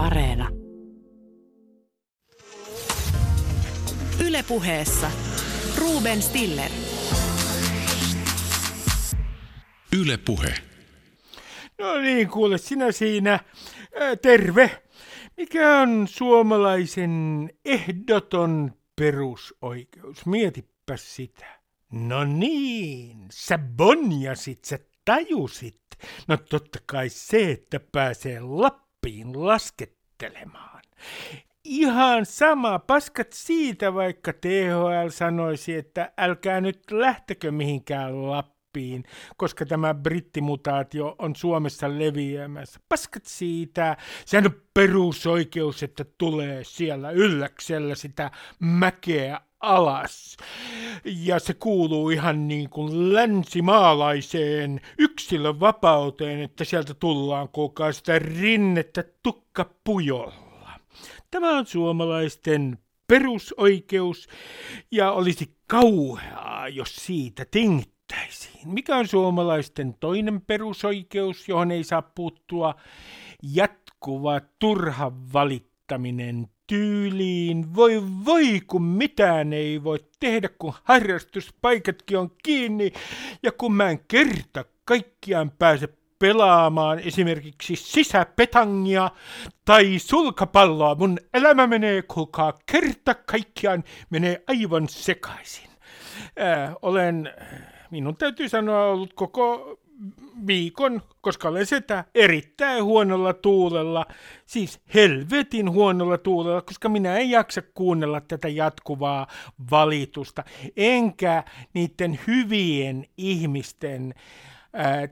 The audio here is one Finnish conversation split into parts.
Areena. Ylepuheessa Ruben Stiller. Yle Puhe. No niin, kuule sinä siinä. Ää, terve. Mikä on suomalaisen ehdoton perusoikeus? Mietipä sitä. No niin, sä bonjasit, sä tajusit. No totta kai se, että pääsee Lappiin laskettelemaan. Ihan sama, paskat siitä, vaikka THL sanoisi, että älkää nyt lähtekö mihinkään Lappiin, koska tämä brittimutaatio on Suomessa leviämässä. Paskat siitä, sehän on perusoikeus, että tulee siellä ylläksellä sitä mäkeä alas. Ja se kuuluu ihan niin kuin länsimaalaiseen yksilön vapauteen, että sieltä tullaan kuulkaa sitä rinnettä tukkapujolla. Tämä on suomalaisten perusoikeus ja olisi kauheaa, jos siitä tingittäisiin. Mikä on suomalaisten toinen perusoikeus, johon ei saa puuttua? Jatkuva turha valittaminen tyyliin. Voi voi, kun mitään ei voi tehdä, kun harrastuspaikatkin on kiinni ja kun mä en kerta kaikkiaan pääse pelaamaan esimerkiksi sisäpetangia tai sulkapalloa. Mun elämä menee, kuulkaa, kerta kaikkiaan menee aivan sekaisin. Ää, olen, minun täytyy sanoa, ollut koko viikon, koska olen sitä erittäin huonolla tuulella, siis helvetin huonolla tuulella, koska minä en jaksa kuunnella tätä jatkuvaa valitusta, enkä niiden hyvien ihmisten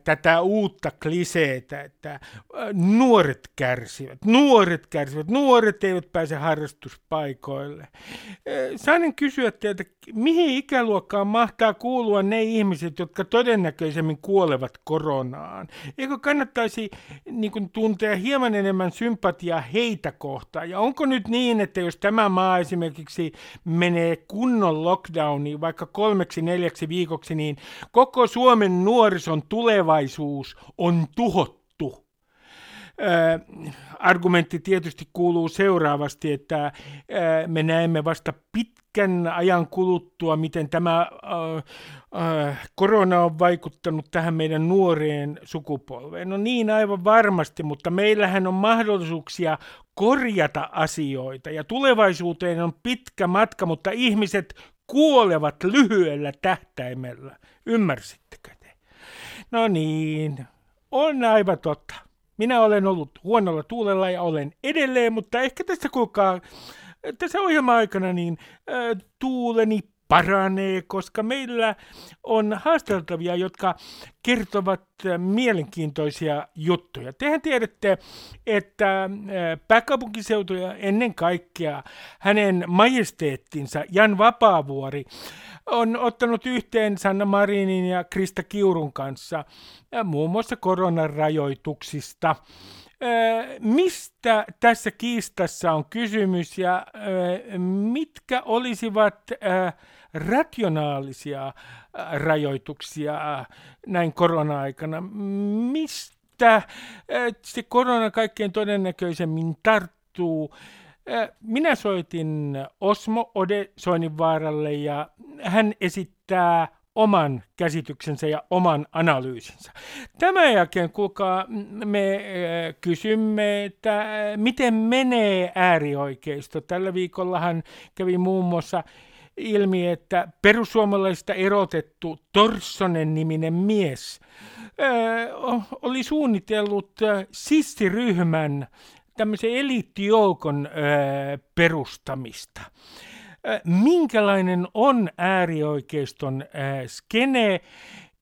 tätä uutta kliseetä, että nuoret kärsivät, nuoret kärsivät, nuoret eivät pääse harrastuspaikoille. Saanen kysyä teiltä, mihin ikäluokkaan mahtaa kuulua ne ihmiset, jotka todennäköisemmin kuolevat koronaan? Eikö kannattaisi niin kuin, tuntea hieman enemmän sympatiaa heitä kohtaan? Ja onko nyt niin, että jos tämä maa esimerkiksi menee kunnon lockdowniin vaikka kolmeksi neljäksi viikoksi, niin koko Suomen nuorison tulevaisuus on tuhottu. Ää, argumentti tietysti kuuluu seuraavasti, että ää, me näemme vasta pitkän ajan kuluttua, miten tämä ää, ää, korona on vaikuttanut tähän meidän nuoreen sukupolveen. No niin, aivan varmasti, mutta meillähän on mahdollisuuksia korjata asioita ja tulevaisuuteen on pitkä matka, mutta ihmiset kuolevat lyhyellä tähtäimellä. Ymmärsittekö? No niin, on aivan totta. Minä olen ollut huonolla tuulella ja olen edelleen, mutta ehkä tässä kuulkaa, tässä ohjelma-aikana niin äh, tuuleni paranee, koska meillä on haasteltavia, jotka kertovat mielenkiintoisia juttuja. Tehän tiedätte, että pääkaupunkiseutu ja ennen kaikkea hänen majesteettinsa Jan Vapaavuori on ottanut yhteen Sanna Marinin ja Krista Kiurun kanssa muun muassa koronarajoituksista. Mistä tässä kiistassa on kysymys ja mitkä olisivat rationaalisia rajoituksia näin korona-aikana? Mistä se korona kaikkein todennäköisemmin tarttuu? Minä soitin Osmo Ode Soininvaaralle ja hän esittää oman käsityksensä ja oman analyysinsä. Tämän jälkeen, kuulkaa, me kysymme, että miten menee äärioikeisto. Tällä viikollahan kävi muun muassa ilmi, että perussuomalaisista erotettu Torssonen niminen mies oli suunnitellut sissiryhmän tämmöisen eliittijoukon perustamista minkälainen on äärioikeiston skene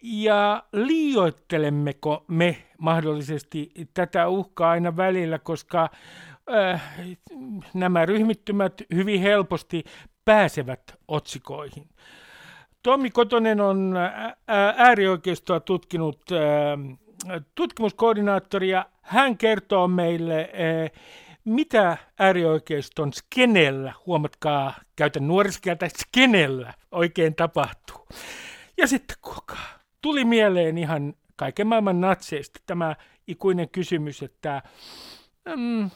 ja liioittelemmeko me mahdollisesti tätä uhkaa aina välillä, koska nämä ryhmittymät hyvin helposti pääsevät otsikoihin. Tommi Kotonen on äärioikeistoa tutkinut tutkimuskoordinaattori ja hän kertoo meille mitä äärioikeiston skenellä, huomatkaa, käytän nuoriskieltä, skenellä oikein tapahtuu. Ja sitten kuulkaa, tuli mieleen ihan kaiken maailman natseista tämä ikuinen kysymys, että mm,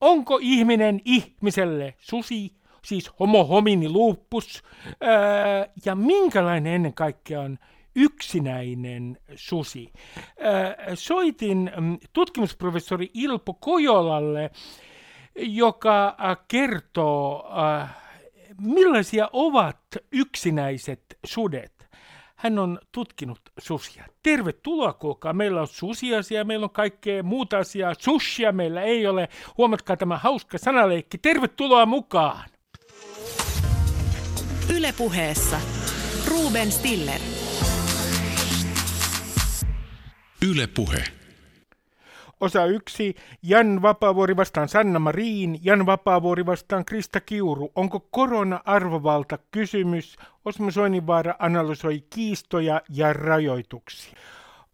onko ihminen ihmiselle susi, siis homo homini lupus, ää, ja minkälainen ennen kaikkea on yksinäinen susi. Ää, soitin mm, tutkimusprofessori Ilpo Kojolalle, joka kertoo, millaisia ovat yksinäiset sudet. Hän on tutkinut susia. Tervetuloa, kuulkaa. Meillä on susiasia, meillä on kaikkea muuta asiaa. Sushia meillä ei ole. Huomatkaa tämä hauska sanaleikki. Tervetuloa mukaan! Ylepuheessa Ruben Stiller. Yle Puhe. Osa yksi. Jan Vapaavuori vastaan Sanna Marin. Jan Vapaavuori vastaan Krista Kiuru. Onko korona-arvovalta kysymys? Osmo Soinivaara analysoi kiistoja ja rajoituksia.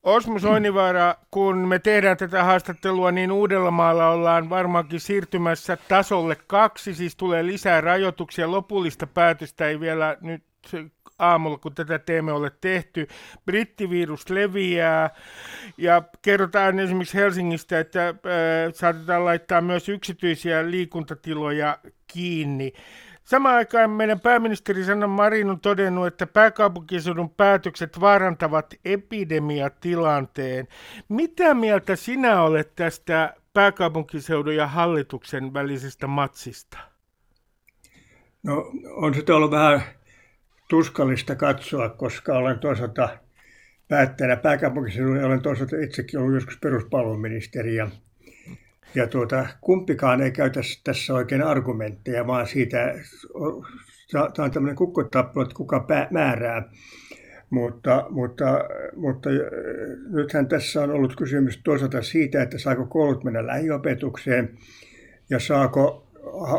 Osmo Soinivaara, kun me tehdään tätä haastattelua, niin Uudellamaalla ollaan varmaankin siirtymässä tasolle kaksi, siis tulee lisää rajoituksia. Lopullista päätöstä ei vielä nyt aamulla, kun tätä teemme ole tehty. Brittivirus leviää ja kerrotaan esimerkiksi Helsingistä, että äh, saatetaan laittaa myös yksityisiä liikuntatiloja kiinni. Samaan aikaan meidän pääministeri Sanna Marin on todennut, että pääkaupunkiseudun päätökset vaarantavat epidemiatilanteen. Mitä mieltä sinä olet tästä pääkaupunkiseudun ja hallituksen välisestä matsista? No on sitä ollut vähän tuskallista katsoa, koska olen toisaalta päättäjänä pääkaupunkiseudulla ja olen toisaalta itsekin ollut joskus peruspalveluministeri ja, ja tuota, kumpikaan ei käytä tässä oikein argumentteja, vaan siitä, tämä on tämmöinen kukkotappelu, että kuka pää, määrää. Mutta, mutta, mutta nythän tässä on ollut kysymys toisaalta siitä, että saako koulut mennä lähiopetukseen ja saako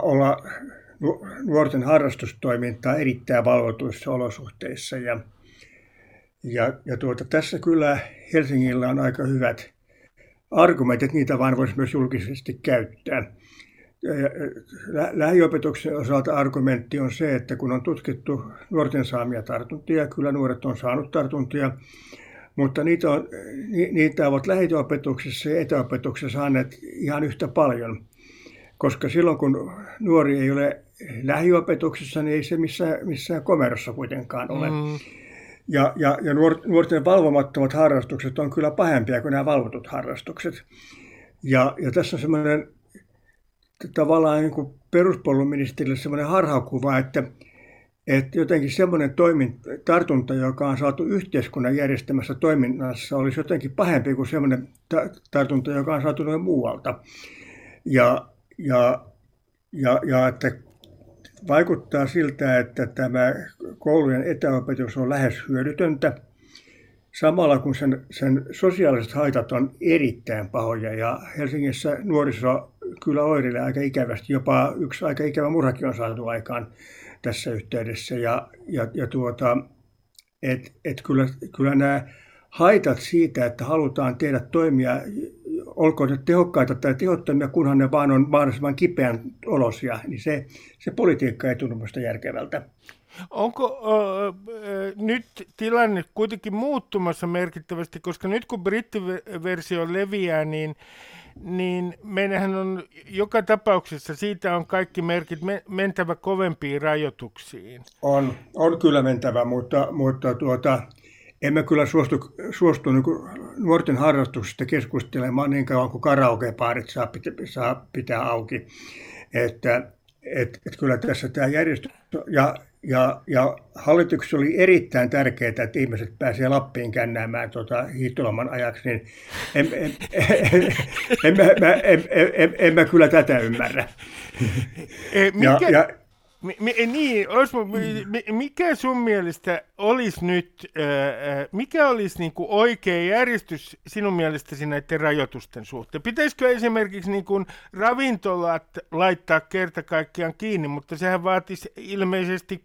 olla nuorten harrastustoimintaa erittäin valvotuissa olosuhteissa. Ja, ja, ja tuota, tässä kyllä Helsingillä on aika hyvät argumentit, niitä vaan voisi myös julkisesti käyttää. Lähiopetuksen osalta argumentti on se, että kun on tutkittu nuorten saamia tartuntia, kyllä nuoret on saanut tartuntia, mutta niitä, on, niitä ovat lähiopetuksessa ja etäopetuksessa saaneet ihan yhtä paljon. Koska silloin kun nuori ei ole lähiopetuksessa, niin ei se missään, missään komerossa kuitenkaan ole. Mm. Ja, ja, ja nuorten valvomattomat harrastukset on kyllä pahempia kuin nämä valvotut harrastukset. Ja, ja tässä on semmoinen tavallaan niin kuin peruspalveluministerille semmoinen harhakuva, että, että jotenkin semmoinen toimin, tartunta, joka on saatu yhteiskunnan järjestämässä toiminnassa, olisi jotenkin pahempi kuin semmoinen ta- tartunta, joka on saatu noin muualta. Ja, ja, ja, ja että vaikuttaa siltä, että tämä koulujen etäopetus on lähes hyödytöntä, samalla kun sen, sen sosiaaliset haitat on erittäin pahoja. Ja Helsingissä nuoriso kyllä oireilee aika ikävästi, jopa yksi aika ikävä murhakin on saatu aikaan tässä yhteydessä. Ja, ja, ja tuota, et, et kyllä, kyllä nämä haitat siitä, että halutaan tehdä toimia, olkoon ne tehokkaita tai tehottomia, kunhan ne vaan on mahdollisimman kipeän olosia, niin se, se politiikka ei tunnu minusta järkevältä. Onko äh, nyt tilanne kuitenkin muuttumassa merkittävästi, koska nyt kun brittiversio leviää, niin, niin meillähän on joka tapauksessa, siitä on kaikki merkit mentävä kovempiin rajoituksiin. On, on kyllä mentävä, mutta, mutta tuota, emme kyllä suostu, suostu niin nuorten harrastuksista keskustelemaan niin kauan kuin karaokebaarit saa pitää, saa pitää auki. Että et, et kyllä tässä tämä järjestys ja, ja, ja hallituksessa oli erittäin tärkeää, että ihmiset pääsevät Lappiin kännäämään tuota hiihtoloman ajaksi, niin en, en, en, en, en, en, en, en, en mä kyllä tätä ymmärrä. Mikä, ja, ja, Mi, mi, niin, Osmo, mi, mikä sun mielestä olisi nyt, mikä olisi niin kuin oikea järjestys sinun mielestäsi näiden rajoitusten suhteen? Pitäisikö esimerkiksi niin kuin ravintolat laittaa kerta kaikkiaan kiinni, mutta sehän vaatisi ilmeisesti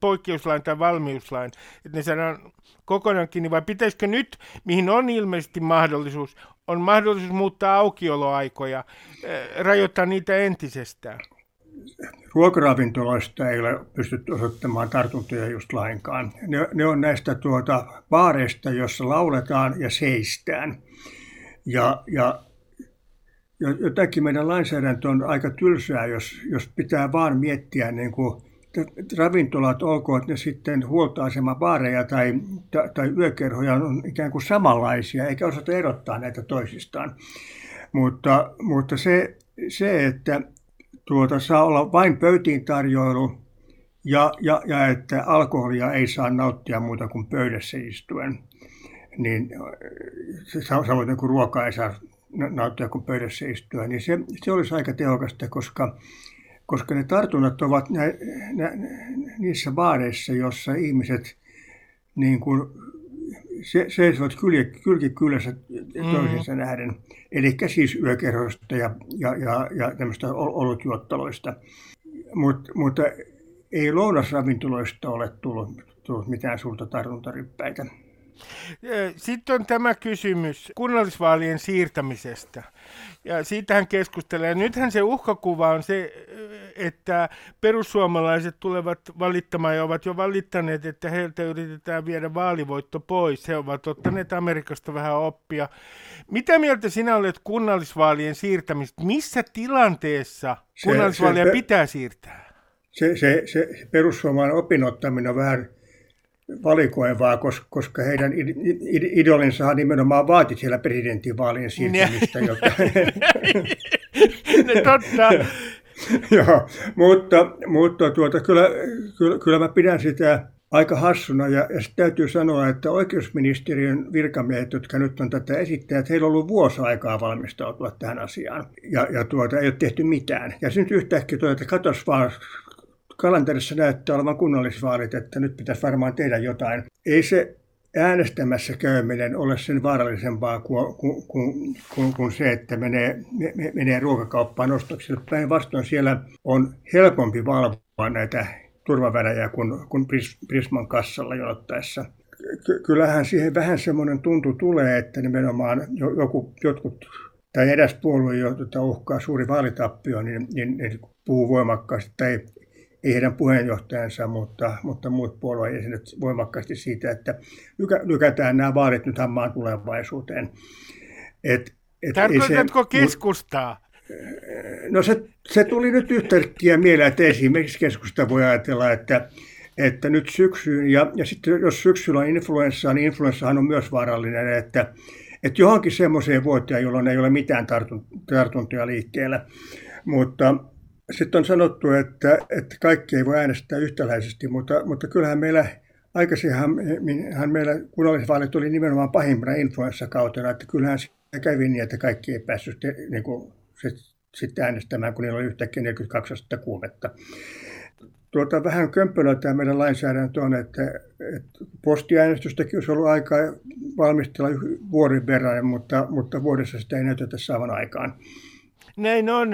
poikkeuslain tai valmiuslain, että ne saadaan kokonaan kiinni, vai pitäisikö nyt, mihin on ilmeisesti mahdollisuus, on mahdollisuus muuttaa aukioloaikoja, rajoittaa niitä entisestään? Ruokaravintoloista ei ole pystytty osoittamaan tartuntoja just lainkaan. Ne, ne on näistä tuota baareista, jossa lauletaan ja seistään. Ja, ja, jotenkin meidän lainsäädäntö on aika tylsää, jos, jos pitää vaan miettiä niin kuin ravintolat, olkoon ne sitten huoltoasema, baareja tai, tai yökerhoja, on ikään kuin samanlaisia, eikä osata erottaa näitä toisistaan. Mutta, mutta se, se, että tuota, saa olla vain pöytiin tarjoilu ja, ja, ja että alkoholia ei saa nauttia muuta kuin pöydässä istuen, niin samoin kuin ruokaa ei saa nauttia kuin pöydässä istuen, niin se, se olisi aika tehokasta, koska koska ne tartunnat ovat nä, nä, niissä baareissa, jossa ihmiset niin kuin, se, seisovat kylki kylässä toisensa mm. nähden. Eli siis yökerhoista ja, ja, ja, ja tämmöistä olutjuottaloista. Mut, mutta ei lounasravintoloista ole tullut, tullut mitään suurta tartuntaryppäitä. Sitten on tämä kysymys kunnallisvaalien siirtämisestä. Ja siitähän keskustelee. Nythän se uhkakuva on se, että perussuomalaiset tulevat valittamaan ja ovat jo valittaneet, että heiltä yritetään viedä vaalivoitto pois. He ovat ottaneet Amerikasta vähän oppia. Mitä mieltä sinä olet kunnallisvaalien siirtämistä? Missä tilanteessa kunnallisvaaleja se, se, pitää siirtää? Se, se, se perussuomalainen opinottaminen on vähän valikoivaa, koska heidän idolinsa nimenomaan vaati siellä presidentinvaalien siirtymistä. Jotta... no, totta. Joo, mutta, mutta tuota, kyllä, kyllä, kyllä mä pidän sitä aika hassuna ja, ja täytyy sanoa, että oikeusministeriön virkamiehet, jotka nyt on tätä esittäneet, heillä on ollut vuosi aikaa valmistautua tähän asiaan ja, ja tuota, ei ole tehty mitään. Ja nyt yhtäkkiä tuota, että katos vaan, kalenterissa näyttää olevan kunnallisvaalit, että nyt pitäisi varmaan tehdä jotain. Ei se äänestämässä käyminen ole sen vaarallisempaa kuin, kuin, kuin, kuin, se, että menee, menee ruokakauppaan ostoksille. Päinvastoin siellä on helpompi valvoa näitä turvavärejä kuin, kuin Prisman kassalla jonottaessa. Kyllähän siihen vähän semmoinen tuntu tulee, että nimenomaan joku, jotkut tai edes puolue, jota uhkaa suuri vaalitappio, niin, niin, niin puhuu voimakkaasti tai ei heidän puheenjohtajansa, mutta, mutta muut puolueen jäsenet voimakkaasti siitä, että lykä, lykätään nämä vaalit nyt hammaan tulevaisuuteen. Et, et Tarkoitatko se, keskustaa? No se, se tuli nyt yhtäkkiä mieleen, että esimerkiksi keskusta voi ajatella, että, että nyt syksyyn, ja, ja sitten jos syksyllä on influenssaa, niin influenssahan on myös vaarallinen, että, että johonkin semmoiseen vuoteen, jolloin ei ole mitään tartuntoja liikkeellä. Mutta sitten on sanottu, että, että kaikki ei voi äänestää yhtäläisesti, mutta, mutta kyllähän meillä aikaisemminhan meillä kunnallisvaalit oli nimenomaan pahimpana influenssakautena, että kyllähän se kävi niin, että kaikki ei päässyt niin kuin, sit, sitten äänestämään, kun niillä oli yhtäkkiä 42 astetta kuumetta. Tuota, vähän kömpelöä tämä meidän lainsäädäntö on, että, että postiäänestystäkin olisi ollut aikaa valmistella vuoden verran, mutta, mutta vuodessa sitä ei näytetä saavan aikaan. Näin on.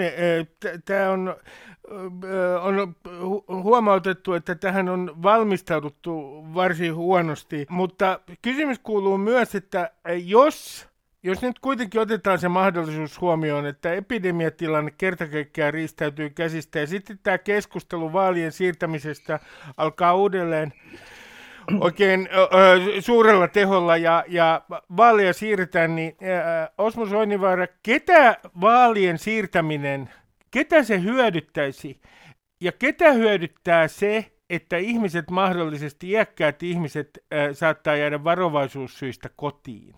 Tämä on, on huomautettu, että tähän on valmistauduttu varsin huonosti, mutta kysymys kuuluu myös, että jos jos nyt kuitenkin otetaan se mahdollisuus huomioon, että epidemiatilanne kertakaikkiaan riistäytyy käsistä ja sitten tämä keskustelu vaalien siirtämisestä alkaa uudelleen oikein ö, suurella teholla ja, ja vaaleja siirretään, niin ö, Osmo Soinivaara, ketä vaalien siirtäminen, ketä se hyödyttäisi? Ja ketä hyödyttää se, että ihmiset, mahdollisesti iäkkäät ihmiset, ö, saattaa jäädä varovaisuussyistä kotiin?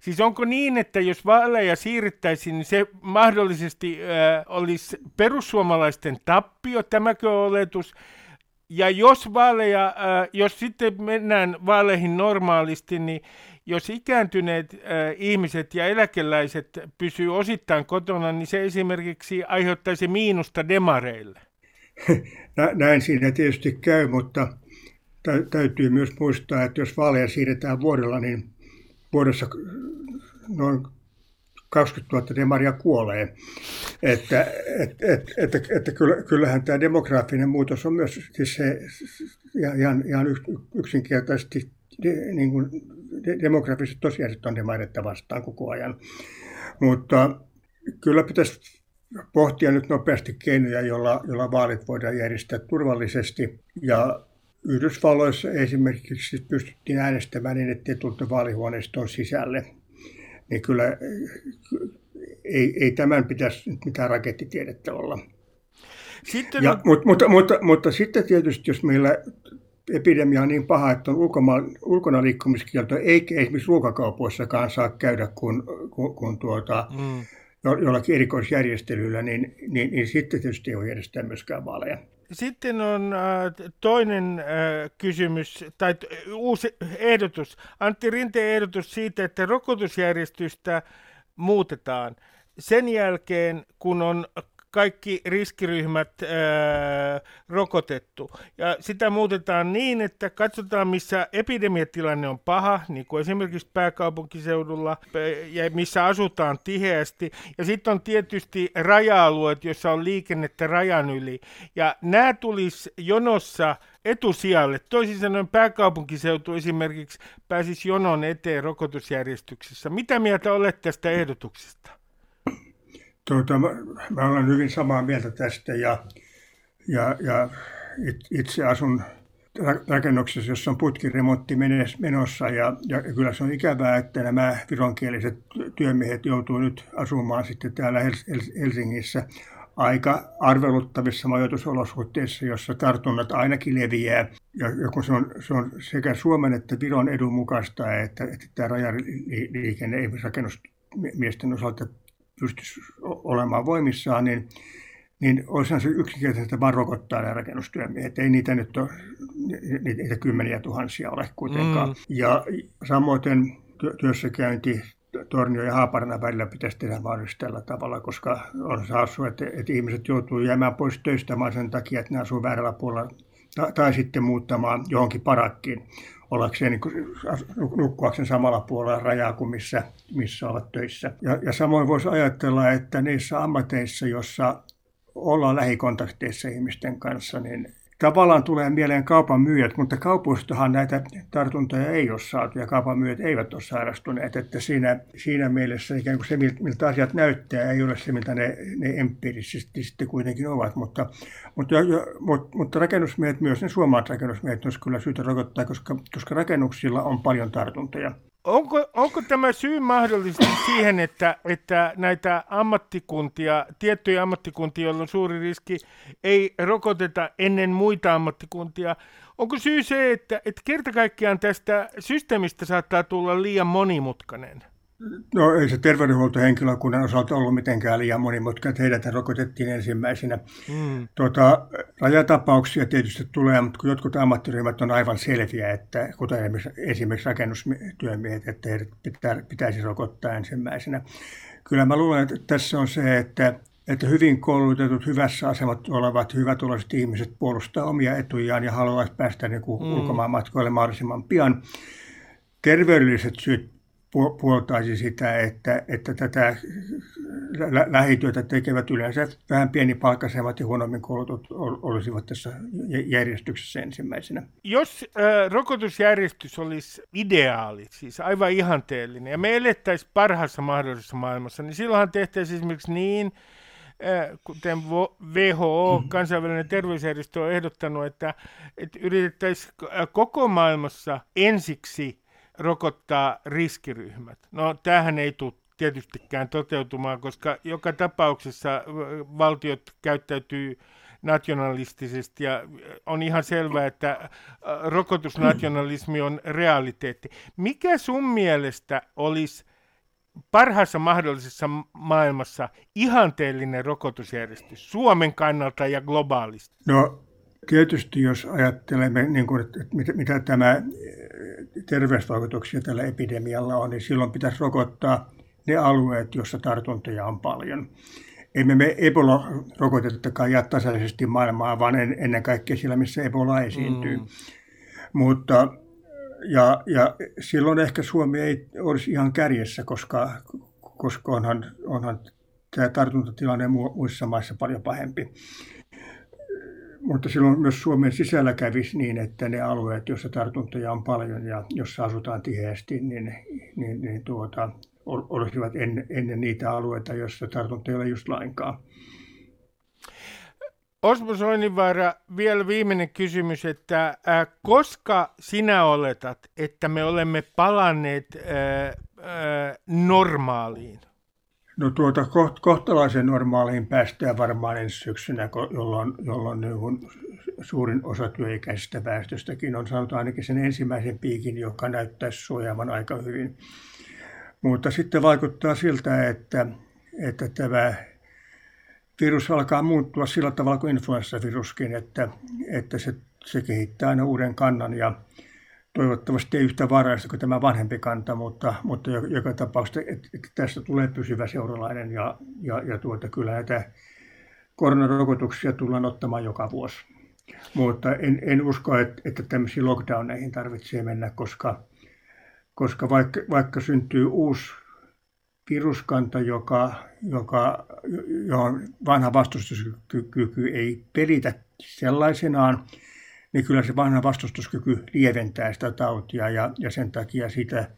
Siis onko niin, että jos vaaleja siirrettäisiin, niin se mahdollisesti äh, olisi perussuomalaisten tappio, tämäkö oletus, ja jos vaaleja, äh, jos sitten mennään vaaleihin normaalisti, niin jos ikääntyneet äh, ihmiset ja eläkeläiset pysyy osittain kotona, niin se esimerkiksi aiheuttaisi miinusta demareille. Näin siinä tietysti käy, mutta täytyy myös muistaa, että jos vaaleja siirretään vuodella, niin vuodessa noin 20 000 demaria kuolee. Että, et, et, et, et, että kyllähän tämä demograafinen muutos on myös siis se, ihan, ihan yksinkertaisesti niin kuin demografiset tosiasiat on demareita vastaan koko ajan. Mutta kyllä pitäisi pohtia nyt nopeasti keinoja, joilla, joilla vaalit voidaan järjestää turvallisesti. Ja Yhdysvalloissa esimerkiksi pystyttiin äänestämään niin, ettei tullut vaalihuoneiston sisälle niin kyllä ei, ei tämän pitäisi nyt mitään rakettitiedettä olla. Sitten Ja, mutta, mutta, mutta, mutta sitten tietysti, jos meillä epidemia on niin paha, että on ulkoma, ulkona liikkumiskielto, eikä esimerkiksi ruokakaupoissakaan saa käydä kun, kun, kun tuota, mm. jo, jollakin erikoisjärjestelyllä, niin, niin, niin sitten tietysti ei voi järjestää myöskään vaaleja. Sitten on äh, toinen äh, kysymys, tai t- uusi ehdotus. Antti Rinteen ehdotus siitä, että rokotusjärjestystä muutetaan sen jälkeen, kun on kaikki riskiryhmät ää, rokotettu. Ja sitä muutetaan niin, että katsotaan, missä epidemiatilanne on paha, niin kuin esimerkiksi pääkaupunkiseudulla, ja missä asutaan tiheästi. Ja sitten on tietysti raja-alueet, joissa on liikennettä rajan yli. Ja nämä tulisi jonossa etusijalle. Toisin sanoen pääkaupunkiseutu esimerkiksi pääsisi jonon eteen rokotusjärjestyksessä. Mitä mieltä olet tästä ehdotuksesta? Tuota, mä, olen hyvin samaa mieltä tästä ja, ja, ja it, itse asun rakennuksessa, jossa on putkiremontti menossa ja, ja kyllä se on ikävää, että nämä vironkieliset työmiehet joutuu nyt asumaan sitten täällä Helsingissä aika arveluttavissa majoitusolosuhteissa, jossa tartunnat ainakin leviää. Ja, ja kun se on, se on sekä Suomen että Viron edun mukaista, että, että tämä rajaliikenne ei rakennusmiesten osalta pystyisi olemaan voimissaan, niin, niin olisihan se yksinkertaisesti vaan rokottaa nämä rakennustyömiehet. Ei niitä nyt ole, niitä kymmeniä tuhansia ole kuitenkaan. Mm. Ja samoin työssäkäynti Tornio ja Haaparana välillä pitäisi tehdä mahdollisesti tällä tavalla, koska on saassu, että, että ihmiset joutuu jäämään pois töistä sen takia, että ne asuu väärällä puolella tai, tai sitten muuttamaan johonkin parakkiin ollakseen niin nukkuakseen samalla puolella rajaa kuin missä, missä ovat töissä. Ja, ja samoin voisi ajatella, että niissä ammateissa, jossa ollaan lähikontakteissa ihmisten kanssa, niin tavallaan tulee mieleen kaupan myyjät, mutta kaupoistahan näitä tartuntoja ei ole saatu ja kaupan myyjät eivät ole sairastuneet. Että siinä, siinä mielessä ikään kuin se, miltä asiat näyttää, ei ole se, mitä ne, ne empiirisesti sitten kuitenkin ovat. Mutta, mutta, mutta, mutta rakennusmiehet, myös ne suomalaiset rakennusmiehet, olisi kyllä syytä rokottaa, koska, koska rakennuksilla on paljon tartuntoja. Onko, onko tämä syy mahdollisesti siihen, että, että näitä ammattikuntia, tiettyjä ammattikuntia, joilla on suuri riski, ei rokoteta ennen muita ammattikuntia? Onko syy se, että, että kerta kaikkiaan tästä systeemistä saattaa tulla liian monimutkainen? No ei se terveydenhuoltohenkilökunnan osalta ollut mitenkään liian monimutkainen, että heidät rokotettiin ensimmäisenä. Mm. Tuota, rajatapauksia tietysti tulee, mutta kun jotkut ammattiryhmät on aivan selviä, että kuten esimerkiksi rakennustyömiehet, että heidät pitää, pitäisi rokottaa ensimmäisenä. Kyllä mä luulen, että tässä on se, että että hyvin koulutetut, hyvässä asemat olevat, hyvätuloiset ihmiset puolustaa omia etujaan ja haluaisivat päästä niin kuin mm. ulkomaan matkoille mahdollisimman pian. Terveydelliset syyt puoltaisi sitä, että, että tätä lä- lähityötä tekevät yleensä vähän pienipalkkaisemmat ja huonommin koulutut olisivat tässä järjestyksessä ensimmäisenä. Jos äh, rokotusjärjestys olisi ideaali, siis aivan ihanteellinen, ja me elettäisiin parhaassa mahdollisessa maailmassa, niin silloinhan tehtäisiin esimerkiksi niin, kuten WHO, mm-hmm. kansainvälinen terveysjärjestö, on ehdottanut, että, että yritettäisiin koko maailmassa ensiksi rokottaa riskiryhmät. No tämähän ei tule tietystikään toteutumaan, koska joka tapauksessa valtiot käyttäytyy nationalistisesti ja on ihan selvää, että rokotusnationalismi on realiteetti. Mikä sun mielestä olisi parhaassa mahdollisessa maailmassa ihanteellinen rokotusjärjestys Suomen kannalta ja globaalisti? No tietysti jos ajattelemme, niin kuin, että mitä, mitä tämä terveysvaikutuksia tällä epidemialla on, niin silloin pitäisi rokottaa ne alueet, joissa tartuntoja on paljon. Emme me Ebola-rokotettakaan jää tasaisesti maailmaa, vaan ennen kaikkea siellä, missä Ebola esiintyy. Mm. Mutta ja, ja silloin ehkä Suomi ei olisi ihan kärjessä, koska, koska onhan, onhan tämä tartuntatilanne muissa maissa paljon pahempi mutta silloin myös Suomen sisällä kävisi niin, että ne alueet, joissa tartuntoja on paljon ja jossa asutaan tiheästi, niin, niin, niin tuota, olisivat ennen, ennen niitä alueita, joissa tartuntoja ei ole just lainkaan. Osmo Soininvaara, vielä viimeinen kysymys, että äh, koska sinä oletat, että me olemme palanneet äh, äh, normaaliin? No tuota kohtalaisen normaaliin päästään varmaan ensi syksynä, jolloin, jolloin niin suurin osa työikäisestä väestöstäkin on saanut ainakin sen ensimmäisen piikin, joka näyttäisi suojaavan aika hyvin. Mutta sitten vaikuttaa siltä, että, että tämä virus alkaa muuttua sillä tavalla kuin influenssaviruskin, että, että se, se kehittää aina uuden kannan ja toivottavasti ei yhtä vaarallista kuin tämä vanhempi kanta, mutta, mutta joka tapauksessa että, että tästä tulee pysyvä seuralainen ja, ja, ja tuota, kyllä näitä koronarokotuksia tullaan ottamaan joka vuosi. Mutta en, en usko, että, että tämmöisiin lockdowneihin tarvitsee mennä, koska, koska vaikka, vaikka syntyy uusi viruskanta, joka, joka, johon vanha vastustuskyky ei pelitä sellaisenaan, niin kyllä se vanha vastustuskyky lieventää sitä tautia ja, ja sen takia sitä,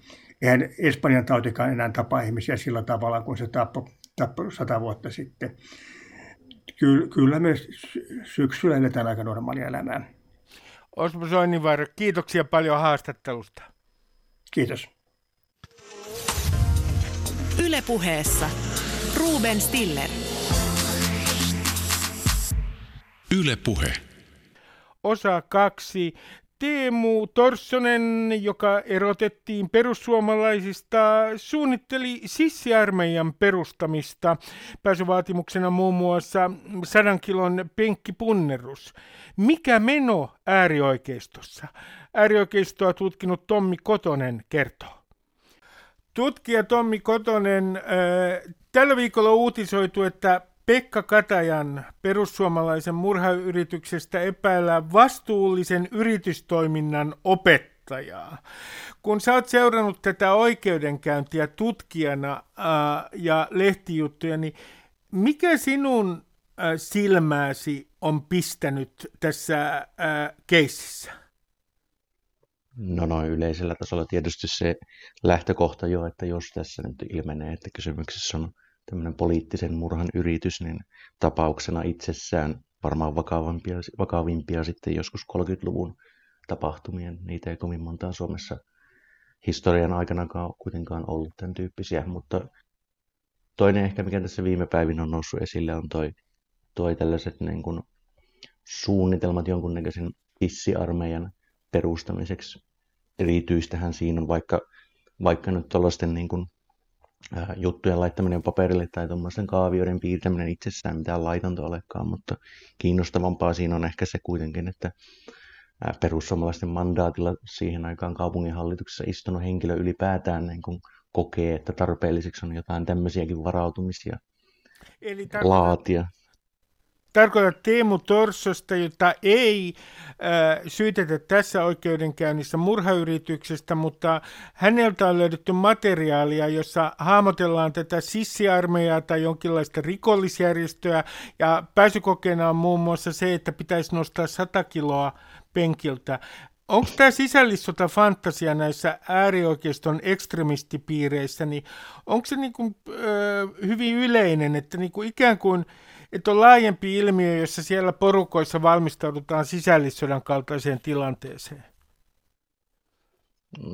eihän Espanjan tautikaan enää tapa ihmisiä sillä tavalla kuin se tappoi tappo sata vuotta sitten. Kyllä, kyllä me syksyllä eletään aika normaalia elämää. Osmo Soininvaara, kiitoksia paljon haastattelusta. Kiitos. Ylepuheessa Ruben Stiller. Ylepuhe. Osa kaksi. Teemu Torssonen, joka erotettiin perussuomalaisista, suunnitteli sissiarmeijan perustamista. Pääsyvaatimuksena muun muassa sadan kilon penkkipunnerus. Mikä meno äärioikeistossa? Äärioikeistoa tutkinut Tommi Kotonen kertoo. Tutkija Tommi Kotonen, äh, tällä viikolla uutisoitu, että Pekka Katajan perussuomalaisen murhayrityksestä epäillään vastuullisen yritystoiminnan opettajaa. Kun sä oot seurannut tätä oikeudenkäyntiä tutkijana ää, ja lehtijuttuja, niin mikä sinun ää, silmääsi on pistänyt tässä ää, keississä? No noin yleisellä tasolla tietysti se lähtökohta jo, että jos tässä nyt ilmenee, että kysymyksessä on tämmöinen poliittisen murhan yritys, niin tapauksena itsessään varmaan vakavimpia, vakavimpia sitten joskus 30-luvun tapahtumien. Niitä ei kovin montaa Suomessa historian aikana kuitenkaan ollut tämän tyyppisiä, mutta toinen ehkä, mikä tässä viime päivinä on noussut esille, on toi, toi tällaiset niin kuin suunnitelmat jonkunnäköisen pissiarmeijan perustamiseksi. Erityistähän siinä on vaikka, vaikka nyt tuollaisten niin juttujen laittaminen paperille tai tuommoisten kaavioiden piirtäminen itsessään mitään laitonta olekaan, mutta kiinnostavampaa siinä on ehkä se kuitenkin, että perussuomalaisten mandaatilla siihen aikaan kaupunginhallituksessa istunut henkilö ylipäätään niin kuin kokee, että tarpeelliseksi on jotain tämmöisiäkin varautumisia Eli laatia. Tarkoitat Teemu Torsosta, jota ei äh, syytetä tässä oikeudenkäynnissä murhayrityksestä, mutta häneltä on löydetty materiaalia, jossa hahmotellaan tätä sissiarmeijaa tai jonkinlaista rikollisjärjestöä, ja pääsykokeena on muun muassa se, että pitäisi nostaa 100 kiloa penkiltä. Onko tämä sisällissota fantasia näissä äärioikeiston ekstremistipiireissä, niin onko se niin kuin, äh, hyvin yleinen, että niin kuin ikään kuin että on laajempi ilmiö, jossa siellä porukoissa valmistaudutaan sisällissodan kaltaiseen tilanteeseen?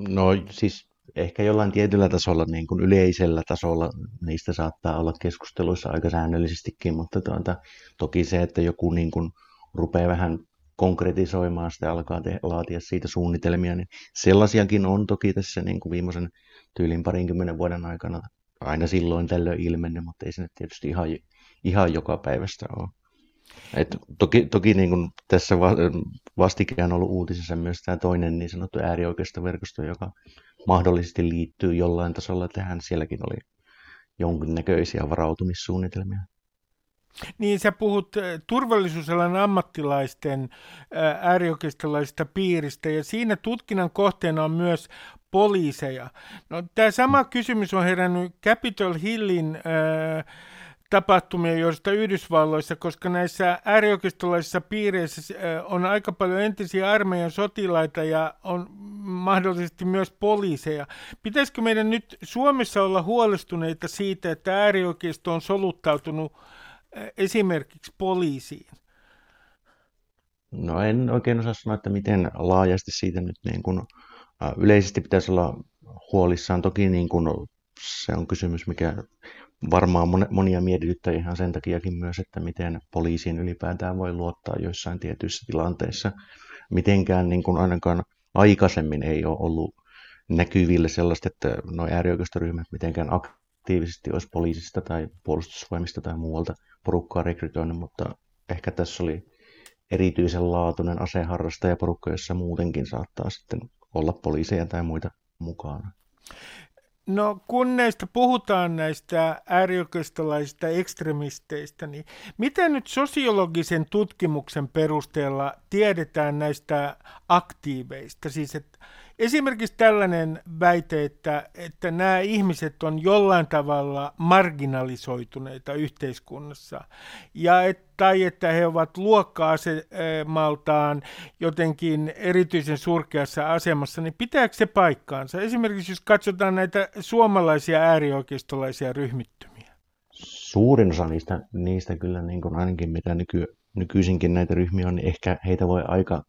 No siis ehkä jollain tietyllä tasolla, niin kuin yleisellä tasolla, niistä saattaa olla keskusteluissa aika säännöllisestikin, mutta tuota, toki se, että joku niin kuin rupeaa vähän konkretisoimaan sitä, alkaa te- laatia siitä suunnitelmia, niin sellaisiakin on toki tässä niin kuin viimeisen tyylin parinkymmenen vuoden aikana aina silloin tällöin ilmennyt, mutta ei se nyt tietysti ihan ihan joka päivästä ole. Et toki toki niin kuin tässä vastikään on ollut uutisissa myös tämä toinen niin sanottu äärioikeistoverkosto, joka mahdollisesti liittyy jollain tasolla tähän. Sielläkin oli jonkinnäköisiä varautumissuunnitelmia. Niin, sä puhut äh, turvallisuusalan ammattilaisten äh, äärioikeistolaisista piiristä, ja siinä tutkinnan kohteena on myös poliiseja. No, tämä sama kysymys on herännyt Capitol Hillin äh, tapahtumia, joista Yhdysvalloissa, koska näissä äärioikeistolaisissa piireissä on aika paljon entisiä armeijan sotilaita ja on mahdollisesti myös poliiseja. Pitäisikö meidän nyt Suomessa olla huolestuneita siitä, että äärioikeisto on soluttautunut esimerkiksi poliisiin? No en oikein osaa sanoa, että miten laajasti siitä nyt niin kuin, yleisesti pitäisi olla huolissaan. Toki niin kuin se on kysymys, mikä varmaan monia mietityttää ihan sen takiakin myös, että miten poliisiin ylipäätään voi luottaa joissain tietyissä tilanteissa. Mitenkään niin kuin ainakaan aikaisemmin ei ole ollut näkyville sellaista, että nuo äärioikeistoryhmät mitenkään aktiivisesti olisi poliisista tai puolustusvoimista tai muualta porukkaa rekrytoinut, mutta ehkä tässä oli erityisen laatuinen aseharrastajaporukka, jossa muutenkin saattaa sitten olla poliiseja tai muita mukana. No kun näistä puhutaan näistä äärioikeistolaisista ekstremisteistä, niin miten nyt sosiologisen tutkimuksen perusteella tiedetään näistä aktiiveista? Siis että Esimerkiksi tällainen väite, että, että nämä ihmiset on jollain tavalla marginalisoituneita yhteiskunnassa, ja et, tai että he ovat luokka-asemaltaan jotenkin erityisen surkeassa asemassa, niin pitääkö se paikkaansa? Esimerkiksi jos katsotaan näitä suomalaisia äärioikeistolaisia ryhmittymiä. Suurin osa niistä, niistä kyllä niin kuin ainakin mitä nyky, nykyisinkin näitä ryhmiä on, niin ehkä heitä voi aika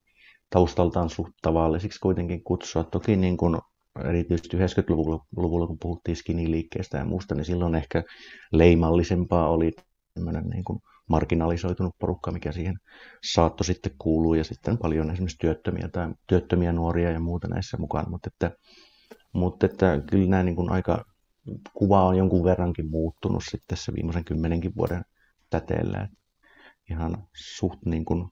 taustaltaan suht tavallisiksi kuitenkin kutsua. Toki niin kuin erityisesti 90-luvulla, kun puhuttiin skinny-liikkeestä ja muusta, niin silloin ehkä leimallisempaa oli tämmöinen niin kuin marginalisoitunut porukka, mikä siihen saattoi sitten kuulua, ja sitten paljon esimerkiksi työttömiä tai työttömiä nuoria ja muuta näissä mukaan, mutta että, mutta että kyllä nämä niin kuin aika, kuva on jonkun verrankin muuttunut sitten tässä viimeisen kymmenenkin vuoden täteellä, ihan suht niin kuin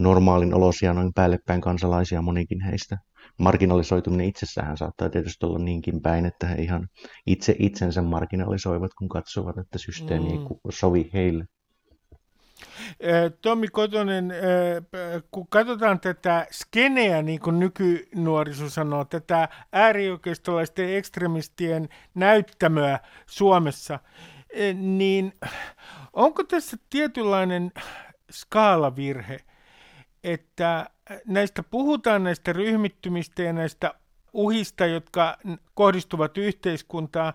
normaalin olosia noin päällepäin kansalaisia monikin heistä. Marginalisoituminen itsessään saattaa tietysti olla niinkin päin, että he ihan itse itsensä marginalisoivat, kun katsovat, että systeemi mm. ei sovi heille. Tommi Kotonen, kun katsotaan tätä skeneä, niin kuin nykynuoriso sanoo, tätä äärioikeistolaisten ekstremistien näyttämöä Suomessa, niin onko tässä tietynlainen skaalavirhe? Että näistä puhutaan näistä ryhmittymistä ja näistä uhista, jotka kohdistuvat yhteiskuntaan,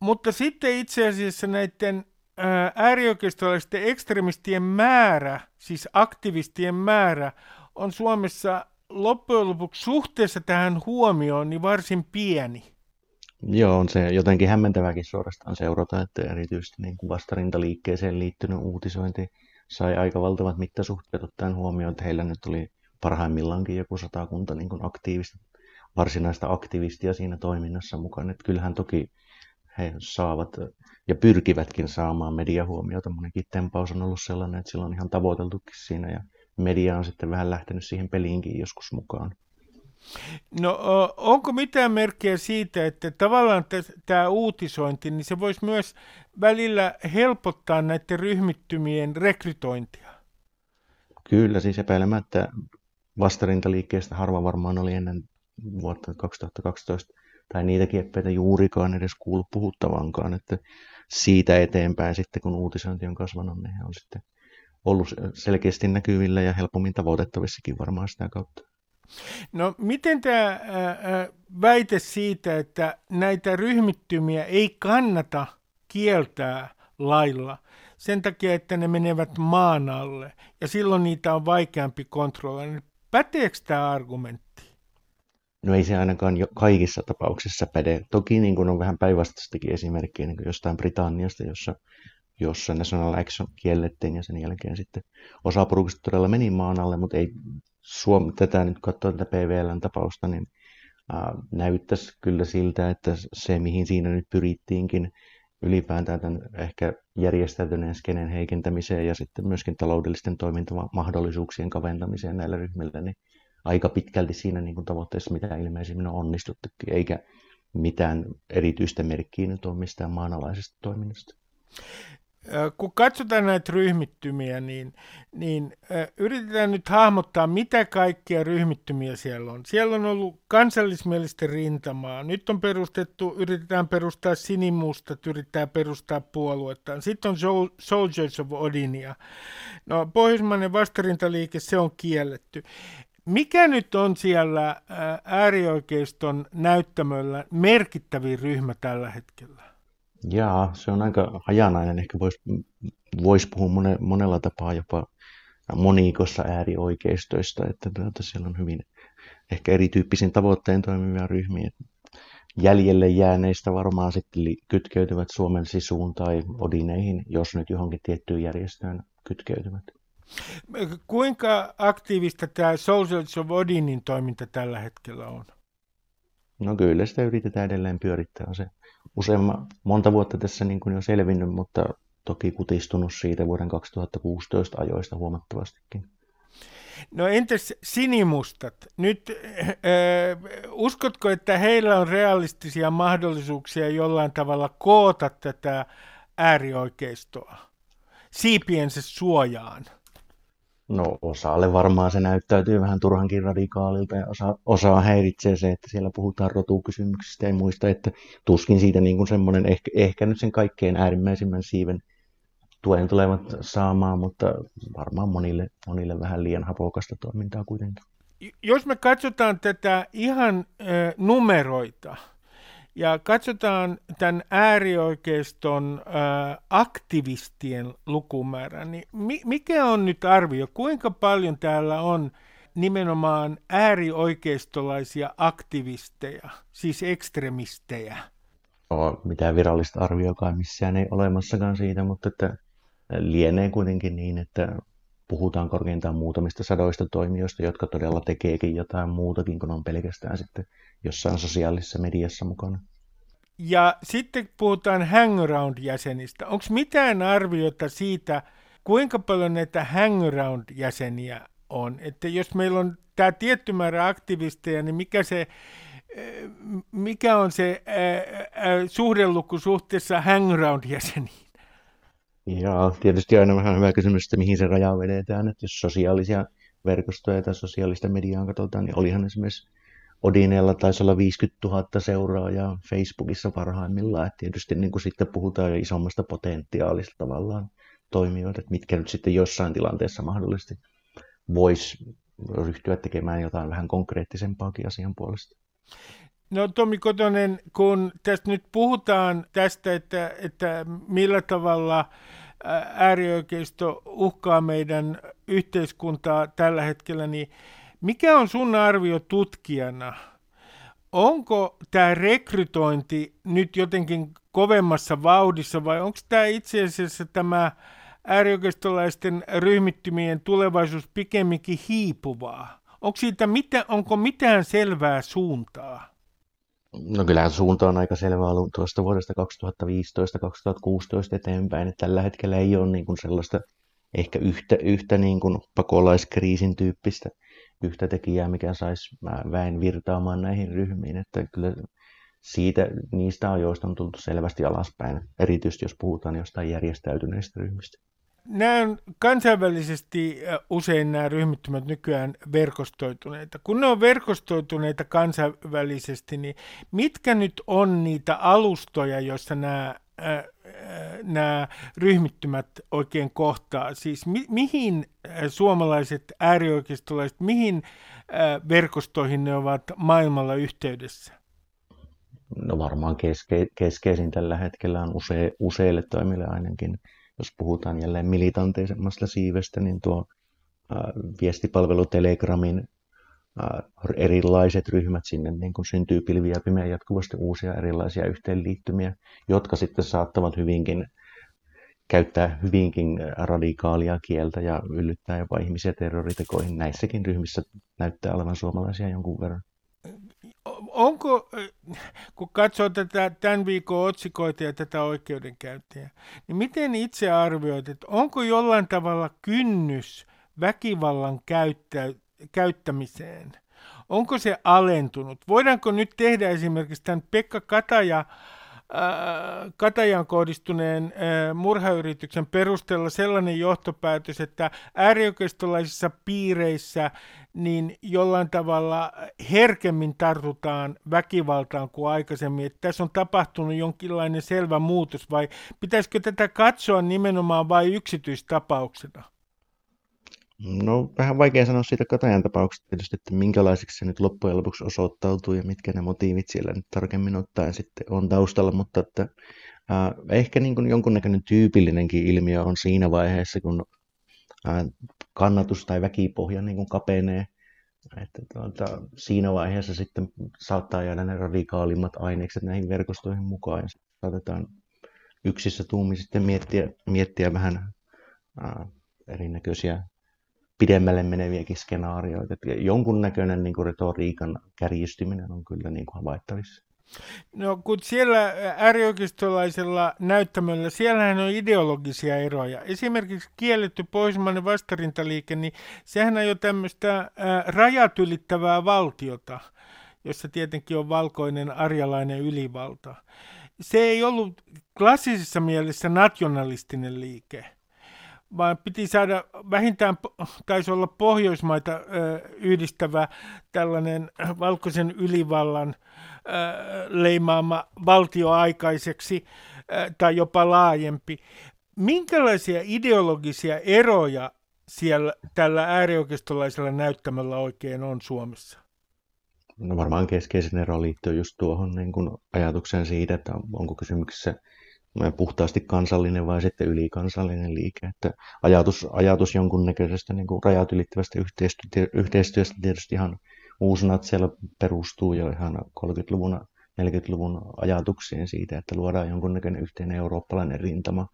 mutta sitten itse asiassa näiden äärioikeistolaisten ekstremistien määrä, siis aktivistien määrä, on Suomessa loppujen lopuksi suhteessa tähän huomioon niin varsin pieni. Joo, on se jotenkin hämmentäväkin suorastaan seurata, että erityisesti niin kuin vastarintaliikkeeseen liittynyt uutisointi sai aika valtavat mittasuhteet ottaen huomioon, että heillä nyt oli parhaimmillaankin joku satakunta niin kuin aktiivista, varsinaista aktivistia siinä toiminnassa mukana. Että kyllähän toki he saavat ja pyrkivätkin saamaan mediahuomiota. Monenkin tempaus on ollut sellainen, että sillä on ihan tavoiteltukin siinä ja media on sitten vähän lähtenyt siihen peliinkin joskus mukaan. No onko mitään merkkiä siitä, että tavallaan tämä uutisointi, niin se voisi myös välillä helpottaa näiden ryhmittymien rekrytointia? Kyllä, siis epäilemättä vastarintaliikkeestä harva varmaan oli ennen vuotta 2012 tai niitä kieppeitä juurikaan edes kuullut puhuttavankaan, että siitä eteenpäin sitten kun uutisointi on kasvanut, niin he on sitten ollut selkeästi näkyvillä ja helpommin tavoitettavissakin varmaan sitä kautta. No miten tämä väite siitä, että näitä ryhmittymiä ei kannata kieltää lailla sen takia, että ne menevät maan alle ja silloin niitä on vaikeampi kontrolloida, niin päteekö tämä argumentti? No ei se ainakaan jo kaikissa tapauksissa päde. Toki niin kuin on vähän päinvastaistakin esimerkkiä niin jostain Britanniasta, jossa, jossa National Action kiellettiin ja sen jälkeen sitten osa porukasta todella meni maan alle, mutta ei Suom- tätä nyt katsoo tätä PVLn tapausta, niin äh, näyttäisi kyllä siltä, että se mihin siinä nyt pyrittiinkin ylipäätään tämän ehkä järjestäytyneen skenen heikentämiseen ja sitten myöskin taloudellisten toimintamahdollisuuksien kaventamiseen näillä ryhmillä, niin aika pitkälti siinä niin kuin tavoitteessa, mitä ilmeisimmin on onnistuttukin, eikä mitään erityistä merkkiä nyt ole mistään maanalaisesta toiminnasta kun katsotaan näitä ryhmittymiä, niin, niin yritetään nyt hahmottaa, mitä kaikkia ryhmittymiä siellä on. Siellä on ollut kansallismielisten rintamaa. Nyt on perustettu, yritetään perustaa sinimustat, yrittää perustaa puoluetta. Sitten on Soldiers of Odinia. No, pohjoismainen vastarintaliike, se on kielletty. Mikä nyt on siellä äärioikeiston näyttämöllä merkittävin ryhmä tällä hetkellä? Jaa, se on aika hajanainen. Ehkä voisi vois puhua mone, monella tapaa jopa monikossa äärioikeistoista, että tuota, siellä on hyvin ehkä erityyppisin tavoitteen toimivia ryhmiä. jäljelle jääneistä varmaan sitten kytkeytyvät Suomen sisuun tai odineihin, jos nyt johonkin tiettyyn järjestöön kytkeytyvät. Kuinka aktiivista tämä Soldiers of Odinin toiminta tällä hetkellä on? No kyllä sitä yritetään edelleen pyörittää. Se useamma, monta vuotta tässä niin kuin jo selvinnyt, mutta toki kutistunut siitä vuoden 2016 ajoista huomattavastikin. No entäs sinimustat? Nyt äh, uskotko, että heillä on realistisia mahdollisuuksia jollain tavalla koota tätä äärioikeistoa siipiensä suojaan? No osalle varmaan se näyttäytyy vähän turhankin radikaalilta ja osa, osaa häiritsee se, että siellä puhutaan rotukysymyksistä ja muista, että tuskin siitä niin kuin semmoinen ehkä, ehkä nyt sen kaikkein äärimmäisimmän siiven tuen tulevat saamaan, mutta varmaan monille, monille vähän liian hapokasta toimintaa kuitenkin. Jos me katsotaan tätä ihan äh, numeroita, ja katsotaan tämän äärioikeiston äh, aktivistien lukumäärä, niin mi- mikä on nyt arvio, kuinka paljon täällä on nimenomaan äärioikeistolaisia aktivisteja, siis ekstremistejä? No, mitään virallista arvioakaan missään ei olemassakaan siitä, mutta että lienee kuitenkin niin, että puhutaan korkeintaan muutamista sadoista toimijoista, jotka todella tekeekin jotain muutakin kuin on pelkästään sitten jossain sosiaalisessa mediassa mukana. Ja sitten puhutaan hangaround-jäsenistä. Onko mitään arviota siitä, kuinka paljon näitä hangaround-jäseniä on? Että jos meillä on tämä tietty määrä aktivisteja, niin mikä, se, mikä on se suhdeluku suhteessa hangaround-jäseniin? Ja tietysti aina vähän hyvä kysymys, että mihin se raja vedetään. Että jos sosiaalisia verkostoja tai sosiaalista mediaa katsotaan, niin olihan esimerkiksi Odineella taisi olla 50 000 seuraajaa Facebookissa parhaimmillaan. että tietysti niin kuin sitten puhutaan jo isommasta potentiaalista tavallaan toimijoita, että mitkä nyt sitten jossain tilanteessa mahdollisesti voisi ryhtyä tekemään jotain vähän konkreettisempaakin asian puolesta. No Tomi Kotonen, kun tästä nyt puhutaan tästä, että, että millä tavalla äärioikeisto uhkaa meidän yhteiskuntaa tällä hetkellä, niin mikä on sun arvio tutkijana? Onko tämä rekrytointi nyt jotenkin kovemmassa vauhdissa vai onko tämä itse asiassa tämä äärioikeistolaisten ryhmittymien tulevaisuus pikemminkin hiipuvaa? Onko, siitä mitä, onko mitään selvää suuntaa? No kyllähän suunta on aika selvä ollut tuosta vuodesta 2015-2016 eteenpäin, että tällä hetkellä ei ole niin kuin sellaista ehkä yhtä, yhtä niin kuin pakolaiskriisin tyyppistä yhtä tekijää, mikä saisi väen virtaamaan näihin ryhmiin, että kyllä siitä, niistä ajoista on tultu selvästi alaspäin, erityisesti jos puhutaan jostain järjestäytyneistä ryhmistä. Nämä kansainvälisesti usein nämä ryhmittymät nykyään verkostoituneita. Kun ne on verkostoituneita kansainvälisesti, niin mitkä nyt on niitä alustoja, joissa nämä nämä ryhmittymät oikein kohtaa? Siis mi- mihin suomalaiset äärioikeistolaiset, mihin verkostoihin ne ovat maailmalla yhteydessä? No varmaan keske- keskeisin tällä hetkellä on use- useille toimille ainakin, jos puhutaan jälleen militanteisemmasta siivestä, niin tuo viestipalvelu Telegramin erilaiset ryhmät sinne niin kun syntyy pilviä pimeä jatkuvasti uusia erilaisia yhteenliittymiä, jotka sitten saattavat hyvinkin käyttää hyvinkin radikaalia kieltä ja yllyttää jopa ihmisiä terroritekoihin. Näissäkin ryhmissä näyttää olevan suomalaisia jonkun verran. Onko, kun katsoo tätä tämän viikon otsikoita ja tätä oikeudenkäyntiä, niin miten itse arvioit, että onko jollain tavalla kynnys väkivallan käyttä, käyttämiseen, onko se alentunut? Voidaanko nyt tehdä esimerkiksi tämän Pekka Kataja, äh, Katajan kohdistuneen äh, murhayrityksen perusteella sellainen johtopäätös, että äärioikeistolaisissa piireissä niin jollain tavalla herkemmin tartutaan väkivaltaan kuin aikaisemmin, että tässä on tapahtunut jonkinlainen selvä muutos, vai pitäisikö tätä katsoa nimenomaan vain yksityistapauksena? No vähän vaikea sanoa siitä Katajan tapauksesta tietysti, että minkälaiseksi se nyt loppujen lopuksi osoittautuu ja mitkä ne motiivit siellä nyt tarkemmin ottaen sitten on taustalla, mutta että äh, ehkä niin kuin jonkunnäköinen tyypillinenkin ilmiö on siinä vaiheessa, kun äh, kannatus tai väkipohja niin kuin kapenee. Että tuota, siinä vaiheessa sitten saattaa jäädä ne radikaalimmat ainekset näihin verkostoihin mukaan ja saatetaan yksissä tuumi sitten miettiä, miettiä vähän ää, erinäköisiä pidemmälle meneviäkin skenaarioita. Että jonkunnäköinen niin kuin retoriikan kärjistyminen on kyllä niin kuin havaittavissa. No kun siellä äärioikeistolaisella näyttämöllä, siellähän on ideologisia eroja. Esimerkiksi kielletty pohjoismainen vastarintaliike, niin sehän on jo tämmöistä rajat ylittävää valtiota, jossa tietenkin on valkoinen arjalainen ylivalta. Se ei ollut klassisessa mielessä nationalistinen liike, vaan piti saada vähintään, taisi olla Pohjoismaita yhdistävä tällainen valkoisen ylivallan – leimaama valtioaikaiseksi tai jopa laajempi. Minkälaisia ideologisia eroja siellä tällä äärioikeistolaisella näyttämällä oikein on Suomessa? No varmaan keskeisin ero liittyy just tuohon niin kuin ajatukseen siitä, että onko kysymyksessä puhtaasti kansallinen vai sitten ylikansallinen liike. Että ajatus, ajatus jonkunnäköisestä niin kuin rajat ylittävästä yhteistyöstä tietysti ihan uusnat siellä perustuu jo ihan 30-luvun 40-luvun ajatuksiin siitä, että luodaan jonkunnäköinen yhteinen eurooppalainen rintama.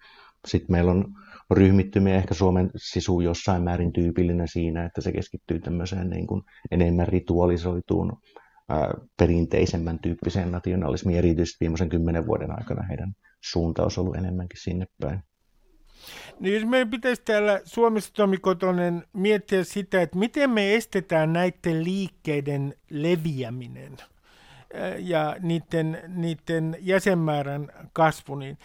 Sitten meillä on ryhmittymiä, ehkä Suomen sisu jossain määrin tyypillinen siinä, että se keskittyy tämmöiseen niin kuin enemmän ritualisoituun, perinteisemmän tyyppiseen nationalismiin, erityisesti viimeisen kymmenen vuoden aikana heidän suuntaus on ollut enemmänkin sinne päin. Niin jos meidän pitäisi täällä Suomessa Tomi Kotonen miettiä sitä, että miten me estetään näiden liikkeiden leviäminen ja niiden, niiden jäsenmäärän kasvu, niin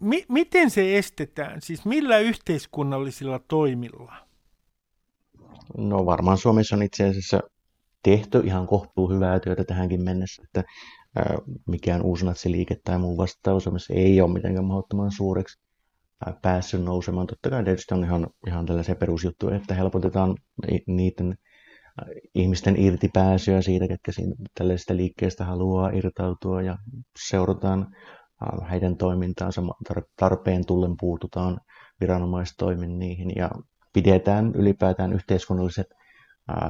mi, miten se estetään? Siis millä yhteiskunnallisilla toimilla? No varmaan Suomessa on itse asiassa tehty ihan kohtuu hyvää työtä tähänkin mennessä, että mikään uusnatsiliike tai muu Suomessa ei ole mitenkään mahdottoman suureksi päässyt nousemaan. Totta kai tietysti on ihan, ihan tällaisia perusjuttuja, että helpotetaan niiden ihmisten irtipääsyä siitä, ketkä siinä, tällaisesta liikkeestä haluaa irtautua ja seurataan heidän toimintaansa tarpeen tullen puututaan viranomaistoimin niihin ja pidetään ylipäätään yhteiskunnalliset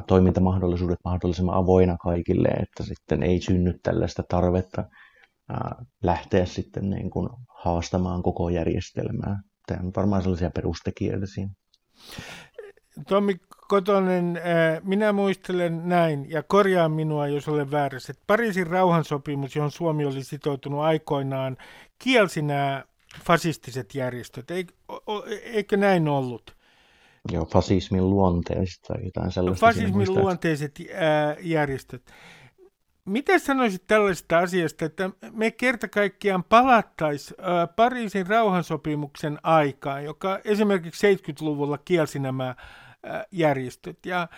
toimintamahdollisuudet mahdollisimman avoina kaikille, että sitten ei synny tällaista tarvetta lähteä sitten niin kuin haastamaan koko järjestelmää. Tämä on varmaan sellaisia perustekijöitä siinä. Tommi Kotonen, minä muistelen näin, ja korjaa minua, jos olen väärässä, että Pariisin rauhansopimus, johon Suomi oli sitoutunut aikoinaan, kielsi nämä fasistiset järjestöt. Eikö näin ollut? Joo, fasismin luonteiset tai jotain sellaista. Fasismin luonteiset järjestöt. Mitä sanoisit tällaista asiasta, että me kerta kaikkiaan palattaisiin Pariisin rauhansopimuksen aikaan, joka esimerkiksi 70-luvulla kielsi nämä järjestöt, ja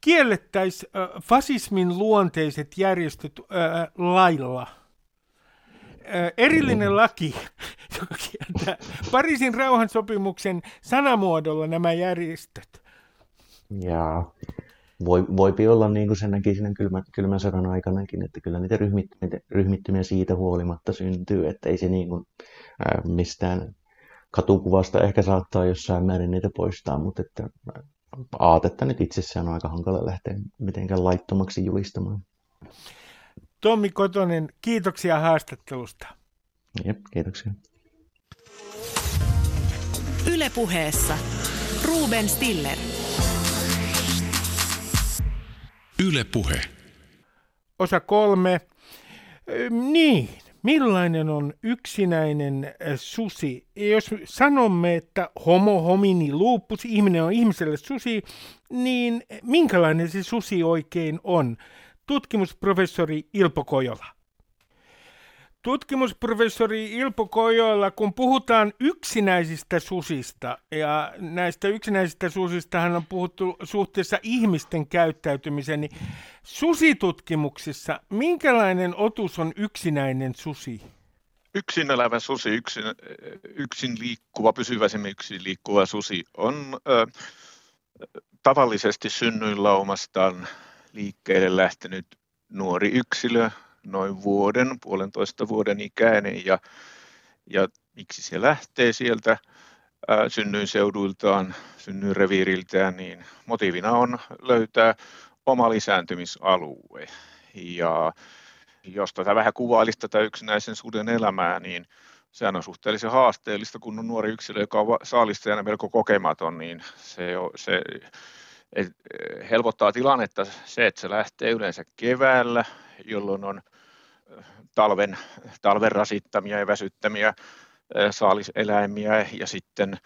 kiellettäisiin fasismin luonteiset järjestöt lailla. Erillinen laki, joka kieltää Pariisin rauhansopimuksen sanamuodolla nämä järjestöt. Jaa voi, voipi olla niin kuin sen näki siinä kylmän, kylmän sodan aikanakin, että kyllä niitä ryhmittymiä, ryhmittymiä siitä huolimatta syntyy, että ei se niin kuin, ää, mistään katukuvasta ehkä saattaa jossain määrin niitä poistaa, mutta että aatetta nyt itsessään on aika hankala lähteä mitenkään laittomaksi julistamaan. Tommi Kotonen, kiitoksia haastattelusta. Jep, kiitoksia. Ylepuheessa Ruben Stiller. Yle Puhe. Osa kolme. Niin, millainen on yksinäinen susi? Jos sanomme, että homo homini lupus, ihminen on ihmiselle susi, niin minkälainen se susi oikein on? Tutkimusprofessori Ilpo Kojola. Tutkimusprofessori Ilpo Kojola, kun puhutaan yksinäisistä susista, ja näistä yksinäisistä susista hän on puhuttu suhteessa ihmisten käyttäytymiseen, niin susitutkimuksissa, minkälainen otus on yksinäinen susi? Yksin elävä susi, yksin, yksin liikkuva, pysyväisemmin yksin liikkuva susi on ö, tavallisesti synnyin liikkeelle lähtenyt nuori yksilö, noin vuoden, puolentoista vuoden ikäinen ja, ja miksi se lähtee sieltä synnyin seuduiltaan, synnyin reviiriltään, niin motiivina on löytää oma lisääntymisalue. Ja jos tätä vähän kuvailisi tätä yksinäisen suden elämää, niin sehän on suhteellisen haasteellista, kun on nuori yksilö, joka on saalistajana melko kokematon, niin se, se helpottaa tilannetta se, että se lähtee yleensä keväällä, jolloin on talven, talven rasittamia ja väsyttämiä saaliseläimiä ja sitten